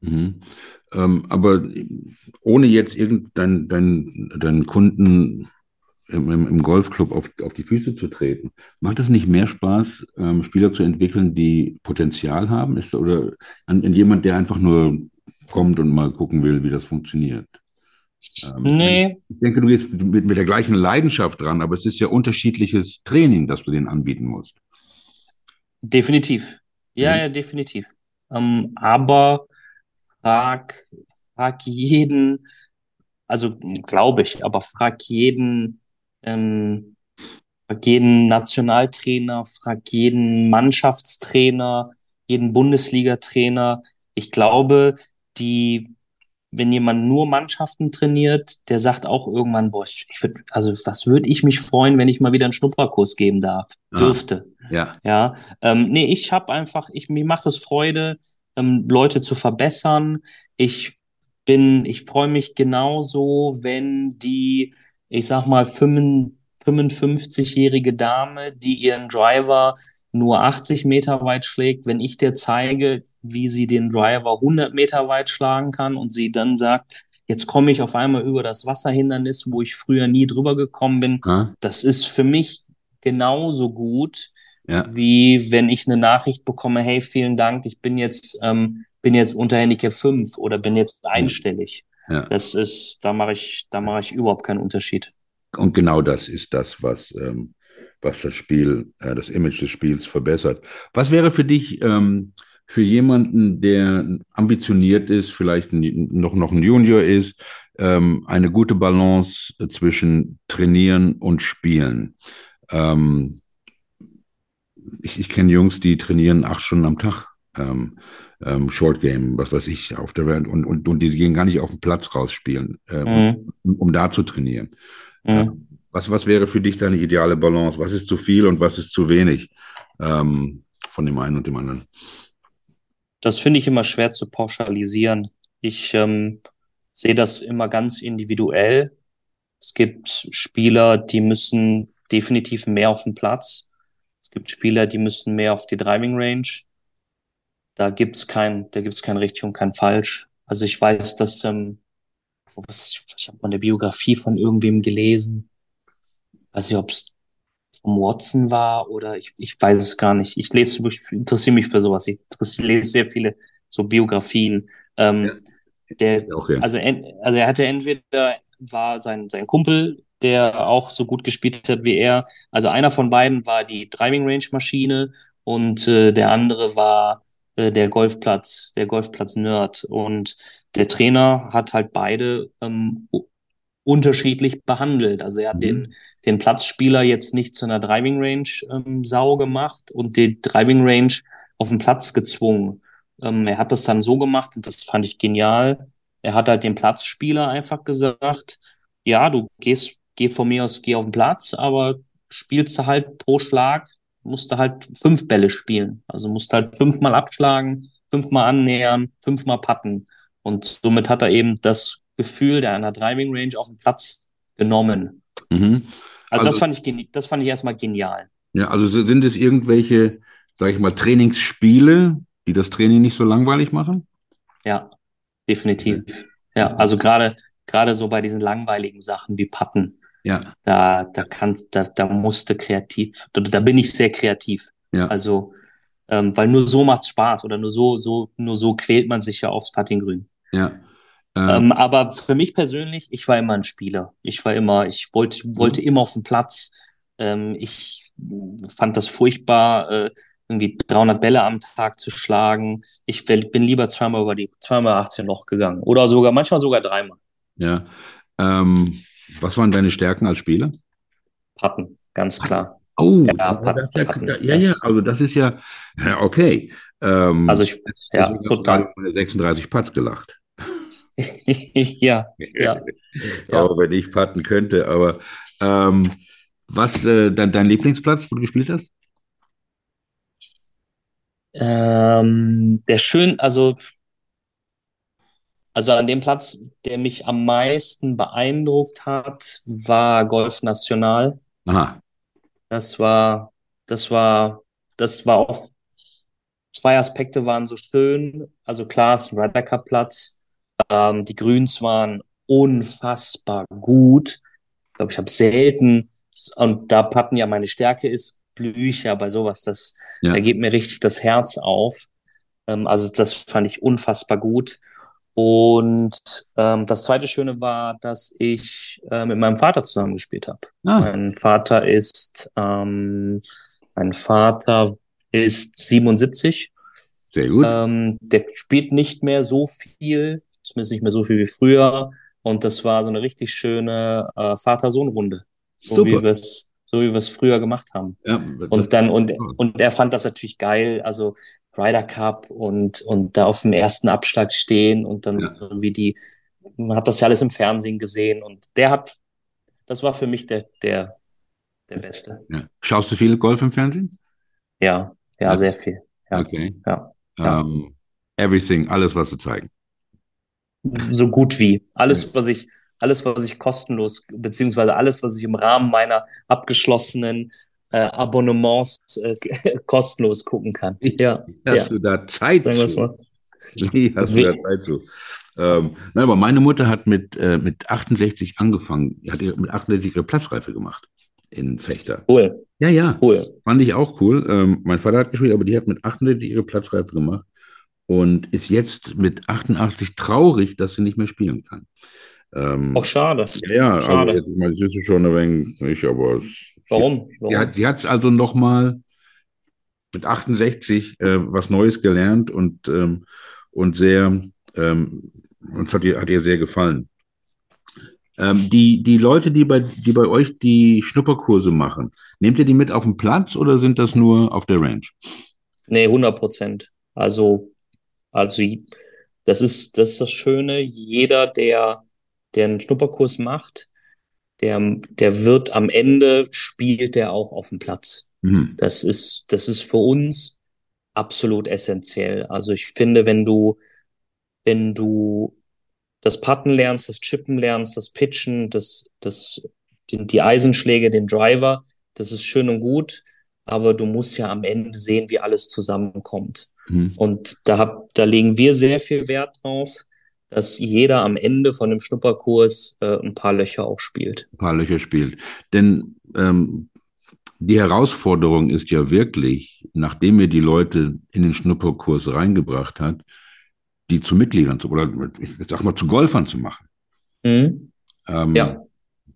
Mhm. Ähm, aber ohne jetzt irgendeinen dein, dein Kunden im, im, Golfclub auf, auf die Füße zu treten, macht es nicht mehr Spaß, ähm, Spieler zu entwickeln, die Potenzial haben? Ist, oder an, an jemand, der einfach nur kommt und mal gucken will, wie das funktioniert? Ähm, nee. Ich denke, du gehst mit, mit der gleichen Leidenschaft dran, aber es ist ja unterschiedliches Training, das du denen anbieten musst. Definitiv. Ja, mhm. ja, definitiv. Ähm, aber frag, frag jeden, also glaube ich, aber frag jeden, ähm, frag jeden Nationaltrainer, frag jeden Mannschaftstrainer, jeden Bundesliga-Trainer. Ich glaube, die wenn jemand nur Mannschaften trainiert, der sagt auch irgendwann, boah, ich, ich würde, also was würde ich mich freuen, wenn ich mal wieder einen Schnupperkurs geben darf, ah, dürfte. Ja. Ja. Ähm, nee, ich habe einfach, ich, mir macht es Freude, ähm, Leute zu verbessern. Ich bin, ich freue mich genauso, wenn die, ich sag mal, 55-jährige Dame, die ihren Driver nur 80 Meter weit schlägt, wenn ich dir zeige, wie sie den Driver 100 Meter weit schlagen kann und sie dann sagt, jetzt komme ich auf einmal über das Wasserhindernis, wo ich früher nie drüber gekommen bin, ah. das ist für mich genauso gut, ja. wie wenn ich eine Nachricht bekomme, hey, vielen Dank, ich bin jetzt, ähm, bin jetzt unter Handicap 5 oder bin jetzt einstellig. Ja. Das ist, da mache ich, da mache ich überhaupt keinen Unterschied. Und genau das ist das, was ähm, was das Spiel, äh, das Image des Spiels verbessert. Was wäre für dich ähm, für jemanden, der ambitioniert ist, vielleicht noch, noch ein Junior ist, ähm, eine gute Balance zwischen Trainieren und Spielen? Ähm, ich, ich kenne Jungs, die trainieren acht Stunden am Tag. Ähm, ähm, Short Game, was weiß ich, auf der Welt und, und, und die gehen gar nicht auf den Platz rausspielen, äh, mhm. um, um, da zu trainieren. Mhm. Was, was wäre für dich deine ideale Balance? Was ist zu viel und was ist zu wenig? Ähm, von dem einen und dem anderen? Das finde ich immer schwer zu pauschalisieren. Ich ähm, sehe das immer ganz individuell. Es gibt Spieler, die müssen definitiv mehr auf den Platz. Es gibt Spieler, die müssen mehr auf die Driving Range. Da gibt's kein, da gibt's kein richtig und kein falsch. Also ich weiß, dass ähm, was, ich habe mal eine Biografie von irgendwem gelesen. Weiß nicht, ob es Tom Watson war oder ich, ich weiß es gar nicht. Ich lese, ich interessiere mich für sowas. Ich lese sehr viele so Biografien. Ähm, ja. Der, okay. also, also er hatte entweder war sein, sein Kumpel, der auch so gut gespielt hat wie er. Also einer von beiden war die Driving Range Maschine und äh, der andere war äh, der Golfplatz, der Golfplatz Nerd. Und der Trainer hat halt beide ähm, unterschiedlich behandelt. Also er hat mhm. den, den Platzspieler jetzt nicht zu einer Driving Range ähm, Sau gemacht und die Driving Range auf den Platz gezwungen. Ähm, er hat das dann so gemacht und das fand ich genial. Er hat halt dem Platzspieler einfach gesagt, ja, du gehst, geh von mir aus, geh auf den Platz, aber spielst du halt pro Schlag, musst du halt fünf Bälle spielen. Also musst halt fünfmal abschlagen, fünfmal annähern, fünfmal patten. Und somit hat er eben das Gefühl der einer Driving Range auf den Platz genommen. Mhm. Also, also, das fand ich das fand ich erstmal genial. Ja, also sind es irgendwelche, sage ich mal, Trainingsspiele, die das Training nicht so langweilig machen? Ja, definitiv. Okay. Ja, also gerade gerade so bei diesen langweiligen Sachen wie Patten. Ja. Da da kann da da musste kreativ, da, da bin ich sehr kreativ. Ja. Also ähm, weil nur so macht's Spaß oder nur so so nur so quält man sich ja aufs Puttinggrün. Ja. Ähm, ähm, aber für mich persönlich, ich war immer ein Spieler. Ich war immer, ich wollte, wollte immer auf den Platz. Ähm, ich fand das furchtbar, äh, irgendwie 300 Bälle am Tag zu schlagen. Ich bin lieber zweimal über die, zweimal 18 Loch gegangen. Oder sogar, manchmal sogar dreimal. Ja. Ähm, was waren deine Stärken als Spieler? Patten, ganz klar. Oh, ja, Patten, ja, Patten, ja, ja, also das ist ja, okay. Ähm, also ich, ja, total. 36 Putts gelacht. ja, ja. Auch wenn ich patten könnte, aber ähm, was äh, dein, dein Lieblingsplatz, wo du gespielt hast? Ähm, der schön, also, also an dem Platz, der mich am meisten beeindruckt hat, war Golf National. Aha. Das war, das war, das war auch, zwei Aspekte waren so schön. Also klar, es ist ein Ryder Cup Platz. Ähm, die Grüns waren unfassbar gut. Ich glaube, ich habe selten, und da Patten ja meine Stärke ist, Blücher bei sowas, das, ja. da geht mir richtig das Herz auf. Ähm, also das fand ich unfassbar gut. Und ähm, das zweite Schöne war, dass ich äh, mit meinem Vater zusammengespielt habe. Ah. Mein Vater ist, ähm, mein Vater ist 77. Sehr gut. Ähm, der spielt nicht mehr so viel zumindest nicht mehr so viel wie früher. Und das war so eine richtig schöne äh, Vater-Sohn-Runde. So Super. wie wir es so wie wir es früher gemacht haben. Ja, und dann, und, und er fand das natürlich geil, also Ryder Cup und, und da auf dem ersten Abschlag stehen und dann ja. so wie die, man hat das ja alles im Fernsehen gesehen und der hat, das war für mich der, der, der Beste. Ja. Schaust du viel Golf im Fernsehen? Ja, ja, sehr viel. Okay. Ja. Um, ähm, everything, alles, was sie zeigen so gut wie. Alles, was ich, alles, was ich kostenlos, beziehungsweise alles, was ich im Rahmen meiner abgeschlossenen äh, Abonnements äh, kostenlos gucken kann. Ja. Hast ja. du da Zeit zu? Wie hast du da Zeit zu? Ähm, nein, aber meine Mutter hat mit, äh, mit 68 angefangen, hat mit 68 ihre Platzreife gemacht in Fechter. Cool. Ja, ja. Cool. Fand ich auch cool. Ähm, mein Vater hat gespielt, aber die hat mit 68 ihre Platzreife gemacht und ist jetzt mit 88 traurig, dass sie nicht mehr spielen kann. Ähm, Auch schade. Ja, also schade. also jetzt, ich meine, das ist schon ein wenig nicht, aber Warum? Sie, Warum? Sie hat es also nochmal mit 68 äh, was Neues gelernt und, ähm, und sehr, ähm, uns hat ihr, hat ihr sehr gefallen. Ähm, die, die Leute, die bei, die bei euch die Schnupperkurse machen, nehmt ihr die mit auf den Platz oder sind das nur auf der Range? Nee, 100 Prozent. Also also das ist, das ist das Schöne. Jeder, der, der einen Schnupperkurs macht, der, der wird am Ende spielt der auch auf dem Platz. Mhm. Das ist, das ist für uns absolut essentiell. Also ich finde, wenn du, wenn du das Putten lernst, das Chippen lernst, das Pitchen, das, das, die, die Eisenschläge, den Driver, das ist schön und gut, aber du musst ja am Ende sehen, wie alles zusammenkommt. Mhm. Und da, hab, da legen wir sehr viel Wert drauf, dass jeder am Ende von dem Schnupperkurs äh, ein paar Löcher auch spielt. Ein paar Löcher spielt. Denn ähm, die Herausforderung ist ja wirklich, nachdem ihr die Leute in den Schnupperkurs reingebracht hat, die zu Mitgliedern zu, oder ich sag mal zu Golfern zu machen. Mhm. Ähm, ja.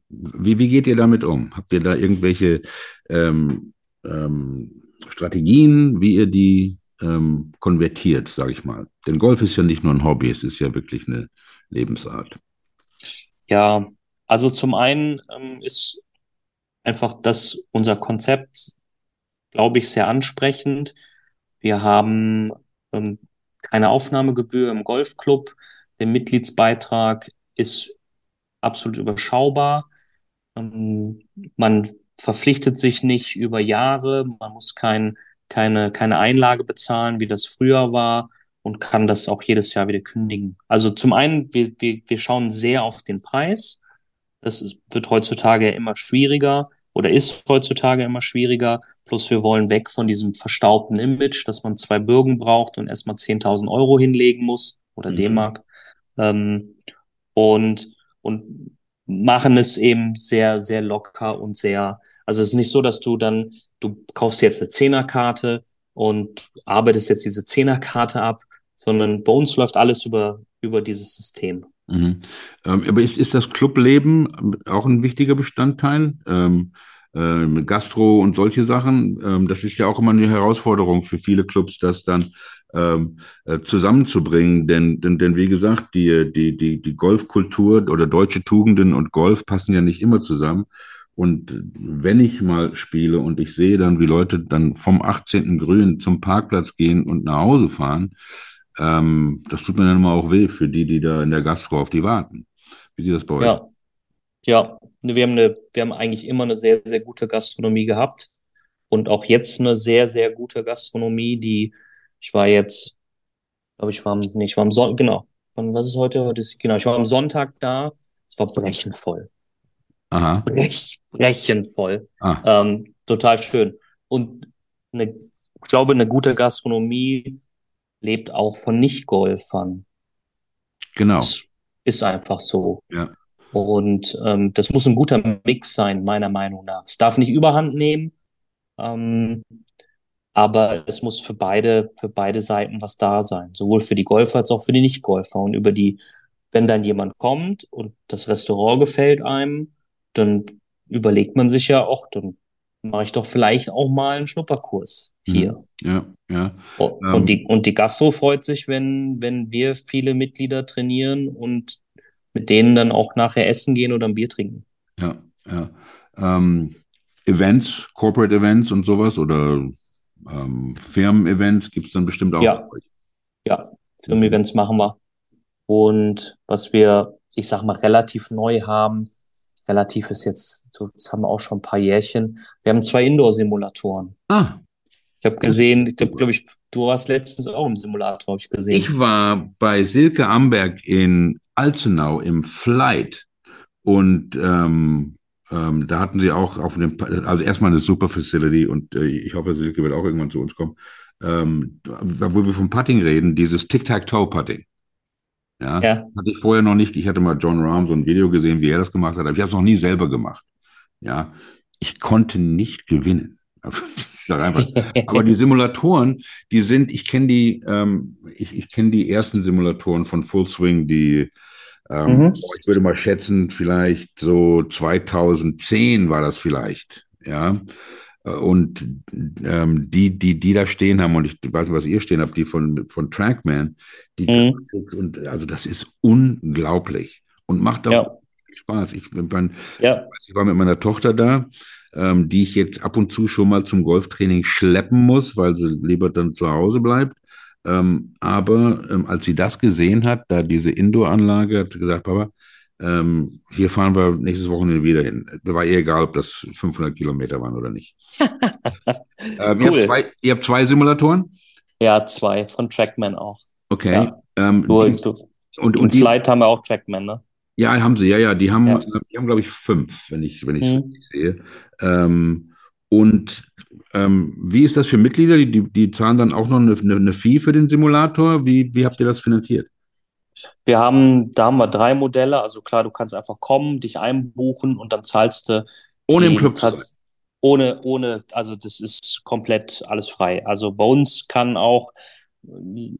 Wie, wie geht ihr damit um? Habt ihr da irgendwelche ähm, ähm, Strategien, wie ihr die ähm, konvertiert, sage ich mal? Denn Golf ist ja nicht nur ein Hobby, es ist ja wirklich eine Lebensart. Ja, also zum einen ähm, ist einfach das unser Konzept, glaube ich, sehr ansprechend. Wir haben ähm, keine Aufnahmegebühr im Golfclub. Der Mitgliedsbeitrag ist absolut überschaubar. Ähm, man verpflichtet sich nicht über Jahre, man muss kein, keine, keine Einlage bezahlen, wie das früher war und kann das auch jedes Jahr wieder kündigen. Also zum einen, wir, wir, wir schauen sehr auf den Preis. Das ist, wird heutzutage immer schwieriger oder ist heutzutage immer schwieriger. Plus wir wollen weg von diesem verstaubten Image, dass man zwei Bürgen braucht und erstmal 10.000 Euro hinlegen muss oder mhm. D-Mark. Ähm, und, und machen es eben sehr, sehr locker und sehr, also es ist nicht so, dass du dann, du kaufst jetzt eine Zehnerkarte und arbeitest jetzt diese Zehnerkarte ab, sondern bei uns läuft alles über, über dieses System. Mhm. Ähm, aber ist, ist das Clubleben auch ein wichtiger Bestandteil? Ähm, äh, Gastro und solche Sachen. Ähm, das ist ja auch immer eine Herausforderung für viele Clubs, das dann ähm, äh, zusammenzubringen. Denn, denn, denn wie gesagt, die, die, die, die Golfkultur oder deutsche Tugenden und Golf passen ja nicht immer zusammen. Und wenn ich mal spiele und ich sehe dann, wie Leute dann vom 18. Grün zum Parkplatz gehen und nach Hause fahren, ähm, das tut mir dann immer auch weh für die, die da in der Gastro auf die warten. Wie sieht das bei euch? Ja, ja. Wir haben eine, wir haben eigentlich immer eine sehr, sehr gute Gastronomie gehabt und auch jetzt eine sehr, sehr gute Gastronomie, die, ich war jetzt, glaube ich, war nee, ich war am Sonntag, genau. was ist heute? Genau, ich war am Sonntag da, es war brechenvoll. Aha. Brech, brechenvoll. Ah. Ähm, total schön. Und eine, ich glaube, eine gute Gastronomie lebt auch von Nicht-Golfern. Genau. Das ist einfach so. Ja. Und ähm, das muss ein guter Mix sein, meiner Meinung nach. Es darf nicht überhand nehmen, ähm, aber es muss für beide, für beide Seiten was da sein. Sowohl für die Golfer als auch für die Nicht-Golfer. Und über die, wenn dann jemand kommt und das Restaurant gefällt einem, dann überlegt man sich ja, auch, dann mache ich doch vielleicht auch mal einen Schnupperkurs hier. Mhm. Ja, ja. Und, ähm, die, und die Gastro freut sich, wenn, wenn wir viele Mitglieder trainieren und mit denen dann auch nachher essen gehen oder ein Bier trinken. Ja, ja. Ähm, Events, Corporate Events und sowas oder ähm, Firmen-Events gibt es dann bestimmt auch. Ja, ja. Firmen-Events machen wir. Und was wir, ich sag mal, relativ neu haben, relativ ist jetzt, so, das haben wir auch schon ein paar Jährchen. Wir haben zwei Indoor-Simulatoren. Ah. Ich habe gesehen, ich glaube, glaub ich, du warst letztens auch im Simulator, habe ich gesehen. Ich war bei Silke Amberg in Alzenau im Flight und ähm, ähm, da hatten sie auch auf dem, also erstmal eine super Facility und äh, ich hoffe, Silke wird auch irgendwann zu uns kommen, ähm, wo wir vom Putting reden, dieses Tic-Tac-Toe-Putting. Ja, ja, hatte ich vorher noch nicht. Ich hatte mal John Rahm so ein Video gesehen, wie er das gemacht hat, aber ich habe es noch nie selber gemacht. Ja, ich konnte nicht gewinnen. aber die Simulatoren, die sind, ich kenne die, ähm, ich, ich kenne die ersten Simulatoren von Full Swing, die ähm, mhm. ich würde mal schätzen, vielleicht so 2010 war das vielleicht, ja. Und ähm, die, die, die da stehen haben, und ich weiß nicht, was ihr stehen habt, die von, von Trackman, die mhm. und also das ist unglaublich und macht auch ja. Spaß. Ich, bin, ja. ich war mit meiner Tochter da, ähm, die ich jetzt ab und zu schon mal zum Golftraining schleppen muss, weil sie lieber dann zu Hause bleibt. Ähm, aber ähm, als sie das gesehen hat, da diese Indoor-Anlage, hat sie gesagt, Papa, ähm, hier fahren wir nächstes Wochenende wieder hin. Da war ihr egal, ob das 500 Kilometer waren oder nicht. ähm, cool. ihr, habt zwei, ihr habt zwei Simulatoren? Ja, zwei von Trackman auch. Okay. Ja. Ähm, Du, die, du, und, und die, Flight haben wir auch Trackman, ne? ja, haben sie, ja, ja, die haben, Ja. die haben, glaube ich, fünf, wenn ich, wenn ich es Mhm. richtig sehe. Ähm, und ähm, wie ist das für Mitglieder? Die, die, die zahlen dann auch noch eine, eine, eine Fee für den Simulator? Wie, wie habt ihr das finanziert? Wir haben, da haben wir drei Modelle. Also klar, du kannst einfach kommen, dich einbuchen und dann zahlst du Ohne im Club zu sein. zahlst, ohne, ohne, also das ist komplett alles frei. Also bei uns kann auch,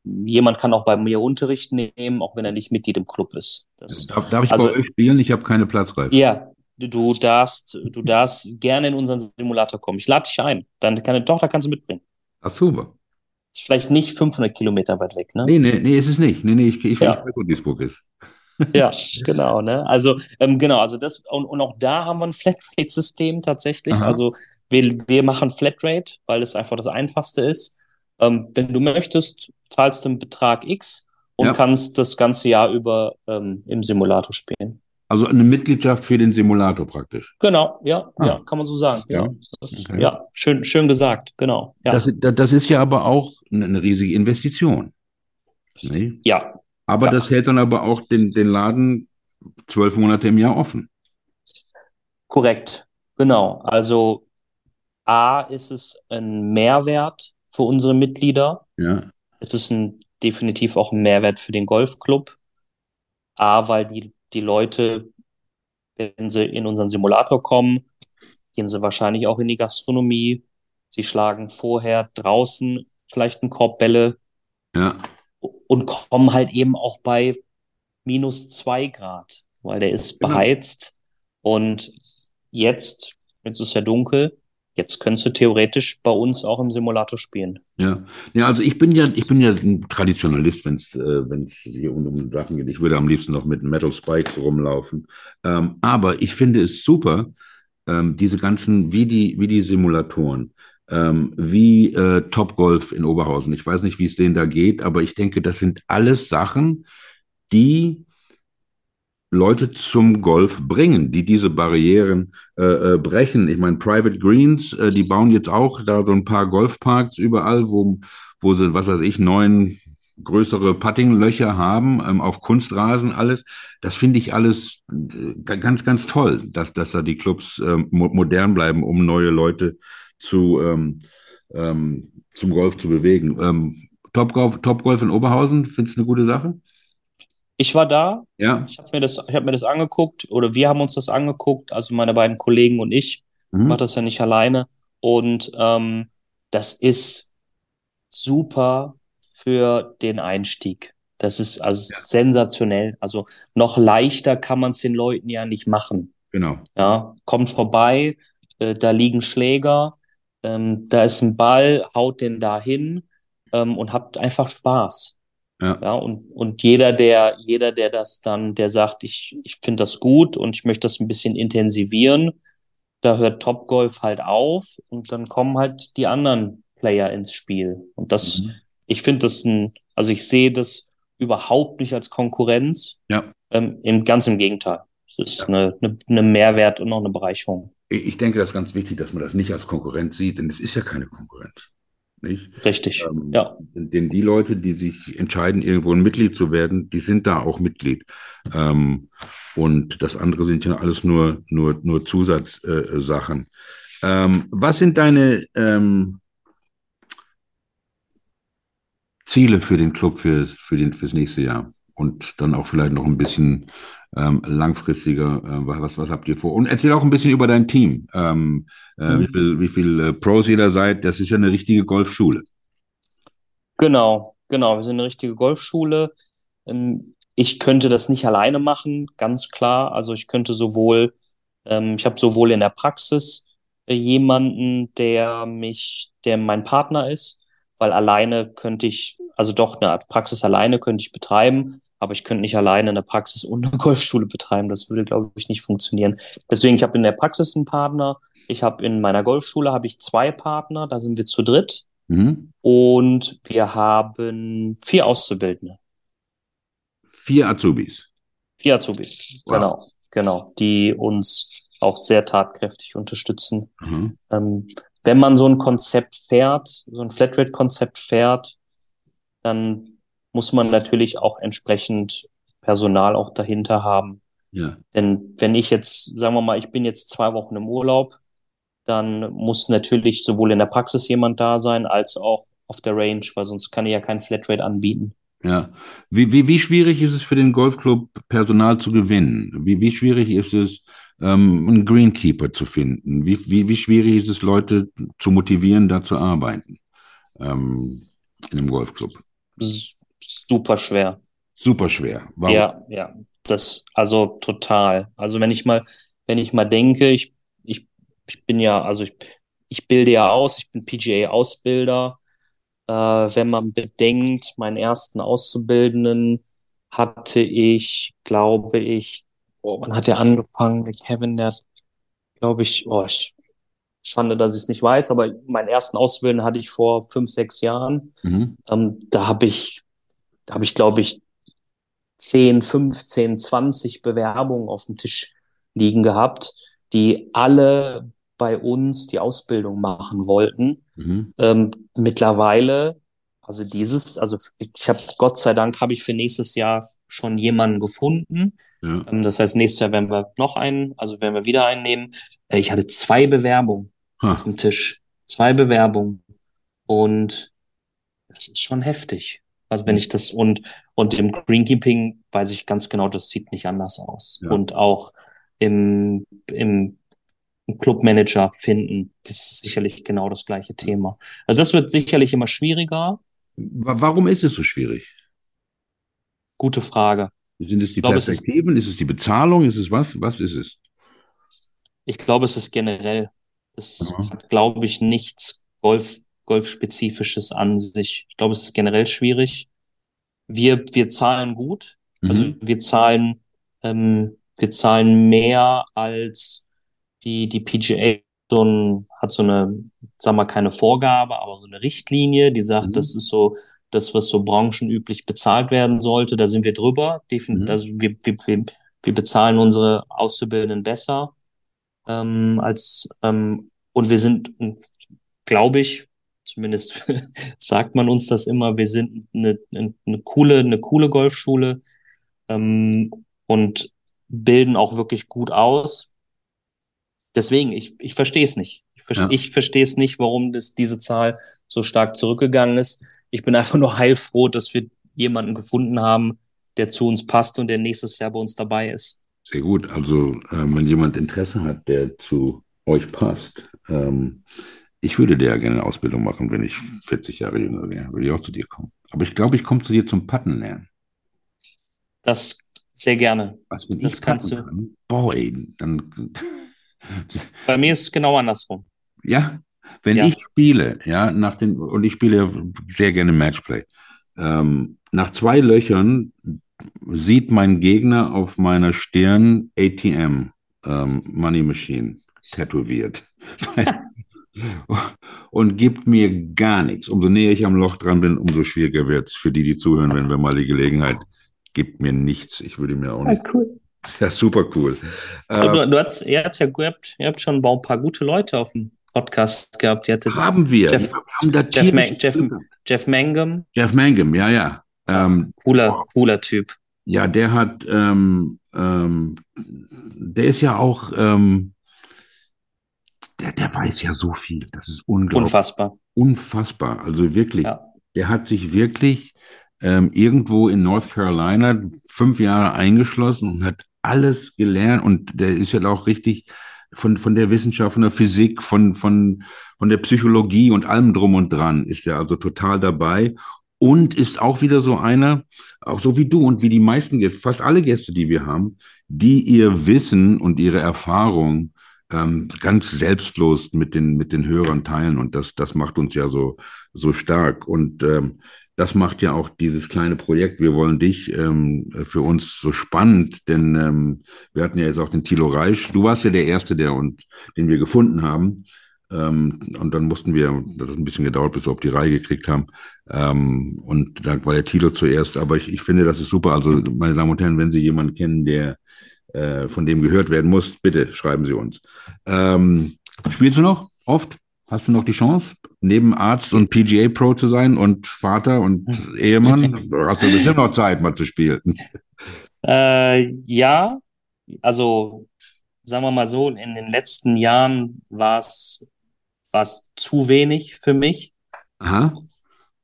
jemand kann auch bei mir Unterricht nehmen, auch wenn er nicht Mitglied im Club ist. Das, Darf, darf ich also- bei euch spielen? Ich habe keine Platzreife. ja, du darfst, du darfst gerne in unseren Simulator kommen. Ich lade dich ein. Deine, deine Tochter kannst du mitbringen. Ach, super. Ist vielleicht nicht 500 Kilometer weit weg, ne? Nee, nee, nee, ist es nicht. Nee, nee, ich, ich, Ja. ich weiß, wo Duisburg ist. Ja, genau, ne? Also, ähm, genau, also das, und, und auch da haben wir ein Flatrate-System tatsächlich. Aha. Also wir, wir machen Flatrate, weil es einfach das Einfachste ist. Ähm, wenn du möchtest, zahlst du einen Betrag X und Ja. kannst das ganze Jahr über ähm, im Simulator spielen. Also eine Mitgliedschaft für den Simulator praktisch. Genau, ja, Ah. ja, kann man so sagen. Ja, das, Okay. ja schön, schön gesagt, genau. Ja, Das, das ist ja aber auch eine, eine riesige Investition. Nee? ja, Aber Ja. das hält dann aber auch den, den Laden zwölf Monate im Jahr offen. korrekt, genau. Also A ist es ein Mehrwert für unsere Mitglieder. Ja, Es ist ein, definitiv auch ein Mehrwert für den Golfclub. A, weil die, die Leute, wenn sie in unseren Simulator kommen, gehen sie wahrscheinlich auch in die Gastronomie. Sie schlagen vorher draußen vielleicht einen Korb Bälle ja, und kommen halt eben auch bei minus zwei Grad, weil der ist Genau. beheizt. Und jetzt, jetzt ist ja dunkel, jetzt könntest du theoretisch bei uns auch im Simulator spielen. ja. Ja, also ich bin ja, ich bin ja ein Traditionalist, wenn es äh, hier um, um Sachen geht. Ich würde am liebsten noch mit Metal Spikes rumlaufen. Ähm, aber ich finde es super, ähm, diese ganzen, wie die, wie die Simulatoren, ähm, wie äh, Topgolf in Oberhausen. Ich weiß nicht, wie es denen da geht, aber ich denke, das sind alles Sachen, die Leute zum Golf bringen, die diese Barrieren äh, äh, brechen. Ich meine, Private Greens, äh, die bauen jetzt auch da so ein paar Golfparks überall, wo, wo sie, was weiß ich, neun größere Puttinglöcher haben, ähm, auf Kunstrasen alles. Das finde ich alles äh, ganz, ganz toll, dass, dass da die Clubs ähm, mo modern bleiben, um neue Leute zu, ähm, ähm, zum Golf zu bewegen. Ähm, Topgolf, Topgolf in Oberhausen, findest du eine gute Sache? Ich war da, Ja. Ich habe mir das, ich hab mir das angeguckt oder wir haben uns das angeguckt, also meine beiden Kollegen und ich. Ich Mhm. mache das ja nicht alleine. Und ähm, das ist super für den Einstieg. Das ist also sensationell. Also noch leichter kann man es den Leuten ja nicht machen. Genau. Ja, kommt vorbei, äh, da liegen Schläger, ähm, da ist ein Ball, haut den da hin ähm, und habt einfach Spaß. Ja. Ja, und, und jeder, der, jeder, der das dann, der sagt, ich, ich finde das gut und ich möchte das ein bisschen intensivieren, da hört Topgolf halt auf und dann kommen halt die anderen Player ins Spiel. Und das, Mhm. ich finde das ein, also ich sehe das überhaupt nicht als Konkurrenz. Ja. Ähm, im, ganz im Gegenteil. Es ist eine, eine, eine Mehrwert und auch eine Bereicherung. Ich denke, das ist ganz wichtig, dass man das nicht als Konkurrenz sieht, denn es ist ja keine Konkurrenz. Nicht? Richtig. Ähm, Ja. Denn die Leute, die sich entscheiden, irgendwo ein Mitglied zu werden, die sind da auch Mitglied. Ähm, und das andere sind ja alles nur, nur, nur Zusatzsachen. Äh, ähm, was sind deine ähm, Ziele für den Club für, für den, fürs nächste Jahr? Und dann auch vielleicht noch ein bisschen ähm, langfristiger, äh, was, was habt ihr vor? Und erzähl auch ein bisschen über dein Team. Ähm, äh, Mhm. Wie viel, wie viel äh, Pros ihr da seid? Das ist ja eine richtige Golfschule. Genau, genau. Wir sind eine richtige Golfschule. Ähm, Ich könnte das nicht alleine machen, ganz klar. Also ich könnte sowohl, ähm, ich habe sowohl in der Praxis äh, jemanden, der mich, der mein Partner ist, weil alleine könnte ich, also doch eine Praxis alleine könnte ich betreiben, aber ich könnte nicht alleine eine Praxis und eine Golfschule betreiben. Das würde, glaube ich, nicht funktionieren. Deswegen, ich habe in der Praxis einen Partner. Ich habe in meiner Golfschule habe ich zwei Partner, da sind wir zu dritt. Mhm. Und wir haben vier Auszubildende, Vier Azubis. vier Azubis, Wow. genau, genau, die uns auch sehr tatkräftig unterstützen. Mhm. Ähm, wenn man so ein Konzept fährt, so ein Flatrate-Konzept fährt, dann muss man natürlich auch entsprechend Personal auch dahinter haben. Ja. Denn wenn ich jetzt, sagen wir mal, ich bin jetzt zwei Wochen im Urlaub, dann muss natürlich sowohl in der Praxis jemand da sein, als auch auf der Range, weil sonst kann ich ja kein Flatrate anbieten. Ja. Wie, wie, wie schwierig ist es für den Golfclub, Personal zu gewinnen? Wie, wie schwierig ist es, ähm, einen Greenkeeper zu finden? Wie, wie, wie schwierig ist es, Leute zu motivieren, da zu arbeiten ähm, in einem Golfclub? Super schwer. Super schwer. Warum? Ja, ja. Das, also total. Also wenn ich mal, wenn ich mal denke, ich, ich, ich bin ja, also ich, ich bilde ja aus, ich bin PGA-Ausbilder. Äh, wenn man bedenkt, meinen ersten Auszubildenden hatte ich, glaube ich, oh, wann hat er angefangen? Kevin, der, glaube ich, oh, ich, Schande, dass ich es nicht weiß, aber meinen ersten Auszubildenden hatte ich vor fünf, sechs Jahren. Mhm. Ähm, da habe ich, da habe ich, glaube ich, 10, 15, 20 Bewerbungen auf dem Tisch liegen gehabt, die alle bei uns die Ausbildung machen wollten. Mhm. Ähm, mittlerweile, also dieses, also ich habe Gott sei Dank habe ich für nächstes Jahr schon jemanden gefunden. Ja. Ähm, das heißt, nächstes Jahr werden wir noch einen, also werden wir wieder einen nehmen. Äh, ich hatte zwei Bewerbungen Ha. auf dem Tisch, zwei Bewerbungen und das ist schon heftig. Also wenn ich das und und im Greenkeeping weiß ich ganz genau, das sieht nicht anders aus. Ja. Und auch im im Clubmanager finden ist sicherlich genau das gleiche Thema. Also das wird sicherlich immer schwieriger. Wa- Warum ist es so schwierig? Gute Frage. Sind es die glaube, es ist- Perspektiven? Ist es die Bezahlung? Ist es was? Was ist es? Ich glaube, es ist generell. Es Mhm. hat, glaube ich, nichts Golf, Golfspezifisches an sich. Ich glaube, es ist generell schwierig. Wir, wir zahlen gut. Also Mhm. wir zahlen, ähm, wir zahlen mehr als die, die PGA so ein, hat so eine, sagen wir keine Vorgabe, aber so eine Richtlinie, die sagt, Mhm. das ist so das, was so branchenüblich bezahlt werden sollte. Da sind wir drüber. Defin Mhm. also wir, wir, wir, wir bezahlen unsere Auszubildenden besser ähm, als ähm, und wir sind, glaube ich, zumindest sagt man uns das immer, wir sind eine, eine, coole, eine coole Golfschule ähm, und bilden auch wirklich gut aus. Deswegen, ich, ich verstehe es nicht. Ich, ver Ja. ich verstehe es nicht, warum das, diese Zahl so stark zurückgegangen ist. Ich bin einfach nur heilfroh, dass wir jemanden gefunden haben, der zu uns passt und der nächstes Jahr bei uns dabei ist. Sehr gut. Also, ähm, wenn jemand Interesse hat, der zu euch passt, ähm, ich würde dir ja gerne eine Ausbildung machen, wenn ich 40 Jahre jünger wäre, würde ich auch zu dir kommen. Aber ich glaube, ich komme zu dir zum Patten lernen. Das sehr gerne. Was, wenn Das ich kannst du. kann? Boah, ey, dann, Bei mir ist es genau andersrum. ja, wenn Ja. ich spiele, ja, nach den, und ich spiele ja sehr gerne Matchplay, ähm, nach zwei Löchern sieht mein Gegner auf meiner Stirn ATM, ähm, Money Machine, tätowiert. und gibt mir gar nichts. Umso näher ich am Loch dran bin, umso schwieriger wird es für die, die zuhören, wenn wir mal die Gelegenheit, gibt mir nichts. Ich würde mir auch nicht. cool. Ja, super cool. Äh, Du, du hast, ihr, habt ja, ihr, habt, ihr habt schon ein paar gute Leute auf dem Podcast gehabt. Haben wir. Jeff- wir haben da Jeff tierisches Ma- Jeff-. Jeff Mangum, Jeff Mangum, ja, ja. Ähm, cooler, cooler Typ. ja, der hat, ähm, ähm, der ist ja auch, ähm, der, der weiß ja so viel. Das ist unglaublich. Unfassbar. Unfassbar. Also wirklich, Ja. der hat sich wirklich ähm, irgendwo in North Carolina fünf Jahre eingeschlossen und hat alles gelernt. Und der ist ja auch richtig von, von der Wissenschaft, von der Physik, von, von, von der Psychologie und allem drum und dran ist er also total dabei. Und ist auch wieder so einer, auch so wie du und wie die meisten Gäste, fast alle Gäste, die wir haben, die ihr Wissen und ihre Erfahrung ähm, ganz selbstlos mit den, mit den Hörern teilen. Und das, das macht uns ja so, so stark. Und ähm, das macht ja auch dieses kleine Projekt. Wir wollen dich ähm, für uns so spannend, denn ähm, wir hatten ja jetzt auch den Thilo Reisch. Du warst ja der Erste, der und den wir gefunden haben. Ähm, und dann mussten wir, das hat ein bisschen gedauert, bis wir auf die Reihe gekriegt haben. Ähm, und da war der Thilo zuerst. Aber ich, ich finde, das ist super. Also, meine Damen und Herren, wenn Sie jemanden kennen, der äh, von dem gehört werden muss, bitte schreiben Sie uns. Ähm, spielst du noch oft? Hast du noch die Chance, neben Arzt und PGA Pro zu sein und Vater und Ehemann? Hast du bestimmt noch Zeit, mal zu spielen? Äh, ja, also sagen wir mal so, in den letzten Jahren war es zu wenig für mich. Aha.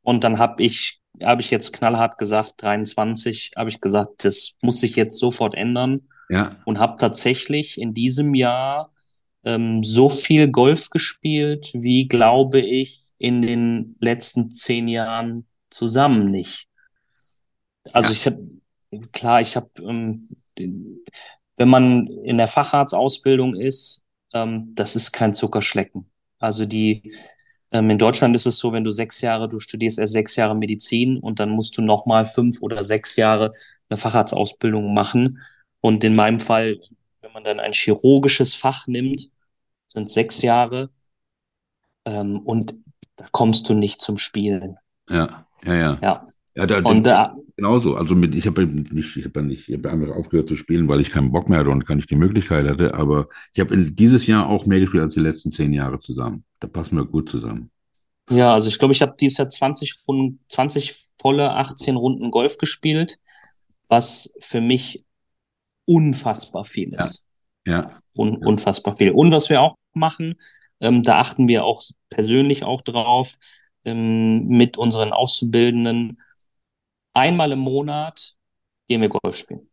Und dann habe ich habe ich jetzt knallhart gesagt, 23, habe ich gesagt, das muss sich jetzt sofort ändern Ja, und habe tatsächlich in diesem Jahr ähm, so viel Golf gespielt, wie glaube ich in den letzten zehn Jahren zusammen nicht. Also Ja. ich habe, klar, ich habe, ähm, wenn man in der Facharztausbildung ist, ähm, das ist kein Zuckerschlecken. Also die, ähm, in Deutschland ist es so, wenn du sechs Jahre, du studierst erst sechs Jahre Medizin und dann musst du nochmal fünf oder sechs Jahre eine Facharztausbildung machen. Und in meinem Fall, wenn man dann ein chirurgisches Fach nimmt, sind sechs Jahre, ähm, und da kommst du nicht zum Spielen. ja, ja, ja. Ja. Ja, da, Und da, genauso. Also mit, ich habe nicht, ich habe nicht, ich habe einfach aufgehört zu spielen, weil ich keinen Bock mehr hatte und gar nicht die Möglichkeit hatte. Aber ich habe dieses Jahr auch mehr gespielt als die letzten zehn Jahre zusammen. Da passen wir gut zusammen. Ja, also ich glaube, ich habe dieses Jahr 20 Runden, 20 volle 18 Runden Golf gespielt, was für mich unfassbar viel ist. Ja, Un unfassbar viel. Und was wir auch machen, ähm, da achten wir auch persönlich auch drauf, ähm, mit unseren Auszubildenden. Einmal im Monat gehen wir Golf spielen.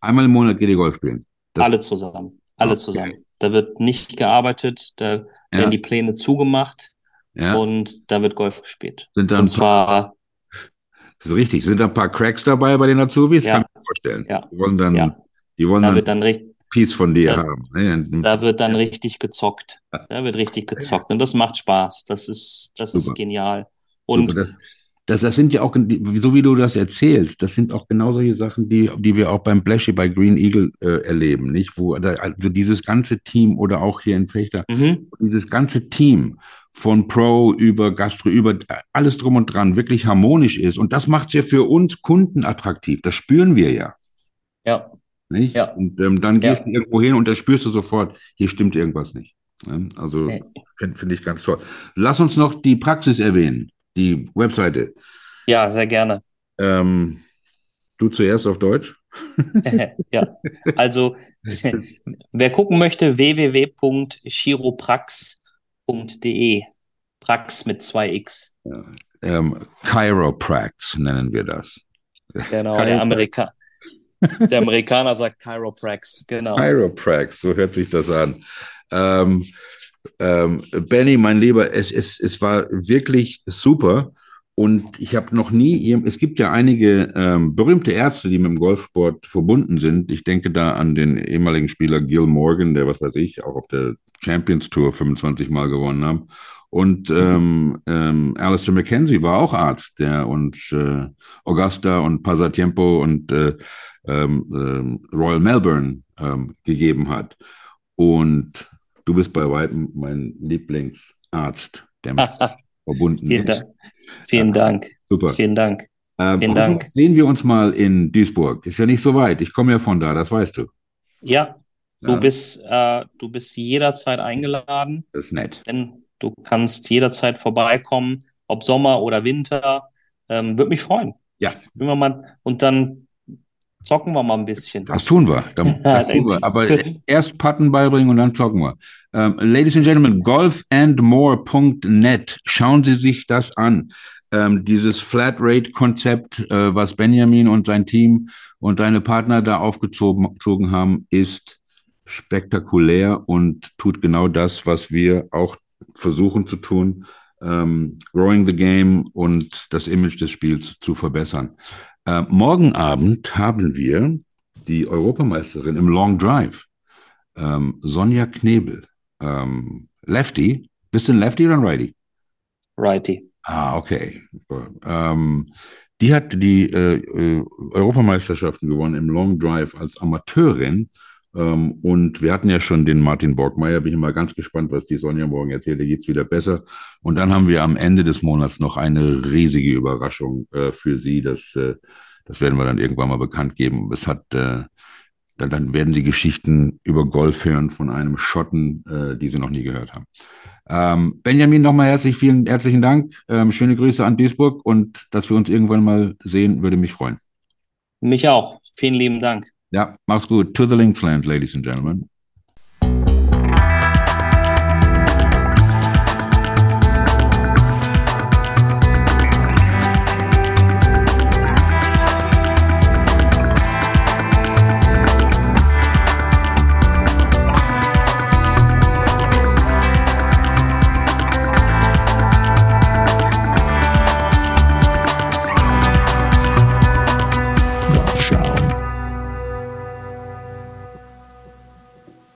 einmal im Monat geht ihr Golf spielen. Das- Alle zusammen. Alle Okay. zusammen. Da wird nicht gearbeitet, da Ja, werden die Pläne zugemacht ja. und da wird Golf gespielt. Sind da Und zwar, das ist richtig, sind da ein paar Cracks dabei bei den Azubis? Ja. Kann vorstellen. Ja. Die wollen dann, Ja. die wollen da dann wird dann richtig, Piece von dir Ja. haben. ne? da wird dann richtig gezockt. Da wird richtig gezockt. Und das macht Spaß. Das ist, das ist Super. genial. Super, Und das, das, das sind ja auch, so wie du das erzählst, das sind auch genau solche Sachen, die, die wir auch beim Blashy bei Green Eagle äh, erleben, nicht? Wo da, also dieses ganze Team oder auch hier in Fechter, mhm, dieses ganze Team von Pro über Gastro, über alles drum und dran wirklich harmonisch ist. Und das macht es ja für uns Kunden attraktiv. Das spüren wir ja. ja, Nicht? Ja. Und ähm, dann Ja. gehst du irgendwo hin und da spürst du sofort, hier stimmt irgendwas nicht. Also finde find ich ganz toll. Lass uns noch die Praxis erwähnen, die Webseite. ja, sehr gerne. Ähm, du zuerst auf Deutsch? Ja, also wer gucken möchte, www.chiroprax.de. Prax mit zwei X. Ähm, Chiroprax nennen wir das. Genau, Chiroprax. der Amerika der Amerikaner sagt Chiroprax, genau. Chiroprax, so hört sich das an. Ähm, ähm, Benny, mein Lieber, es, es, es war wirklich super. Und ich habe noch nie, es gibt ja einige ähm, berühmte Ärzte, die mit dem Golfsport verbunden sind. Ich denke da an den ehemaligen Spieler Gil Morgan, der, was weiß ich, auch auf der Champions Tour 25 Mal gewonnen hat. Und ähm, ähm, Alistair McKenzie war auch Arzt, der uns äh, Augusta und Pasatiempo und äh, ähm, ähm, Royal Melbourne ähm, gegeben hat. Und du bist bei weitem mein Lieblingsarzt, der mit verbunden Vielen ist. Dank. Vielen Dank. Super. Vielen Dank. Ähm, vielen Dank. Sehen wir uns mal in Duisburg. Ist ja nicht so weit. Ich komme ja von da, das weißt du. Ja, du Ja, bist, äh, du bist jederzeit eingeladen, das ist nett. denn du kannst jederzeit vorbeikommen, ob Sommer oder Winter. Ähm, würde mich freuen. Ja. Mal, und dann zocken wir mal ein bisschen. Das tun wir. Da- Das tun wir. Aber erst Putten beibringen und dann zocken wir. Ähm, Ladies and Gentlemen, golfandmore.net. Schauen Sie sich das an. Ähm, dieses Flatrate-Konzept, äh, was Benjamin und sein Team und seine Partner da aufgezogen gezogen haben, ist spektakulär und tut genau das, was wir auch versuchen zu tun, ähm, growing the game und das Image des Spiels zu verbessern. Äh, morgen Abend haben wir die Europameisterin im Long Drive, ähm, Sonja Knebel. Ähm, Lefty. Bist du ein Lefty oder ein Righty? Righty. Ah, okay. Ähm, die hat die äh, äh, Europameisterschaften gewonnen im Long Drive als Amateurin. Ähm, und wir hatten ja schon den Martin Borgmeier. Bin ich mal ganz gespannt, was die Sonja morgen erzählt. Da geht's wieder besser. Und dann haben wir am Ende des Monats noch eine riesige Überraschung äh, für sie. Das, äh, das werden wir dann irgendwann mal bekannt geben. Es hat äh, dann, dann werden sie Geschichten über Golf hören von einem Schotten, äh, die sie noch nie gehört haben. Ähm, Benjamin, nochmal herzlich, vielen herzlichen Dank. Ähm, schöne Grüße an Duisburg und dass wir uns irgendwann mal sehen, würde mich freuen. Mich auch. Vielen lieben Dank. Ja, mach's gut. To the Linksland, ladies and gentlemen.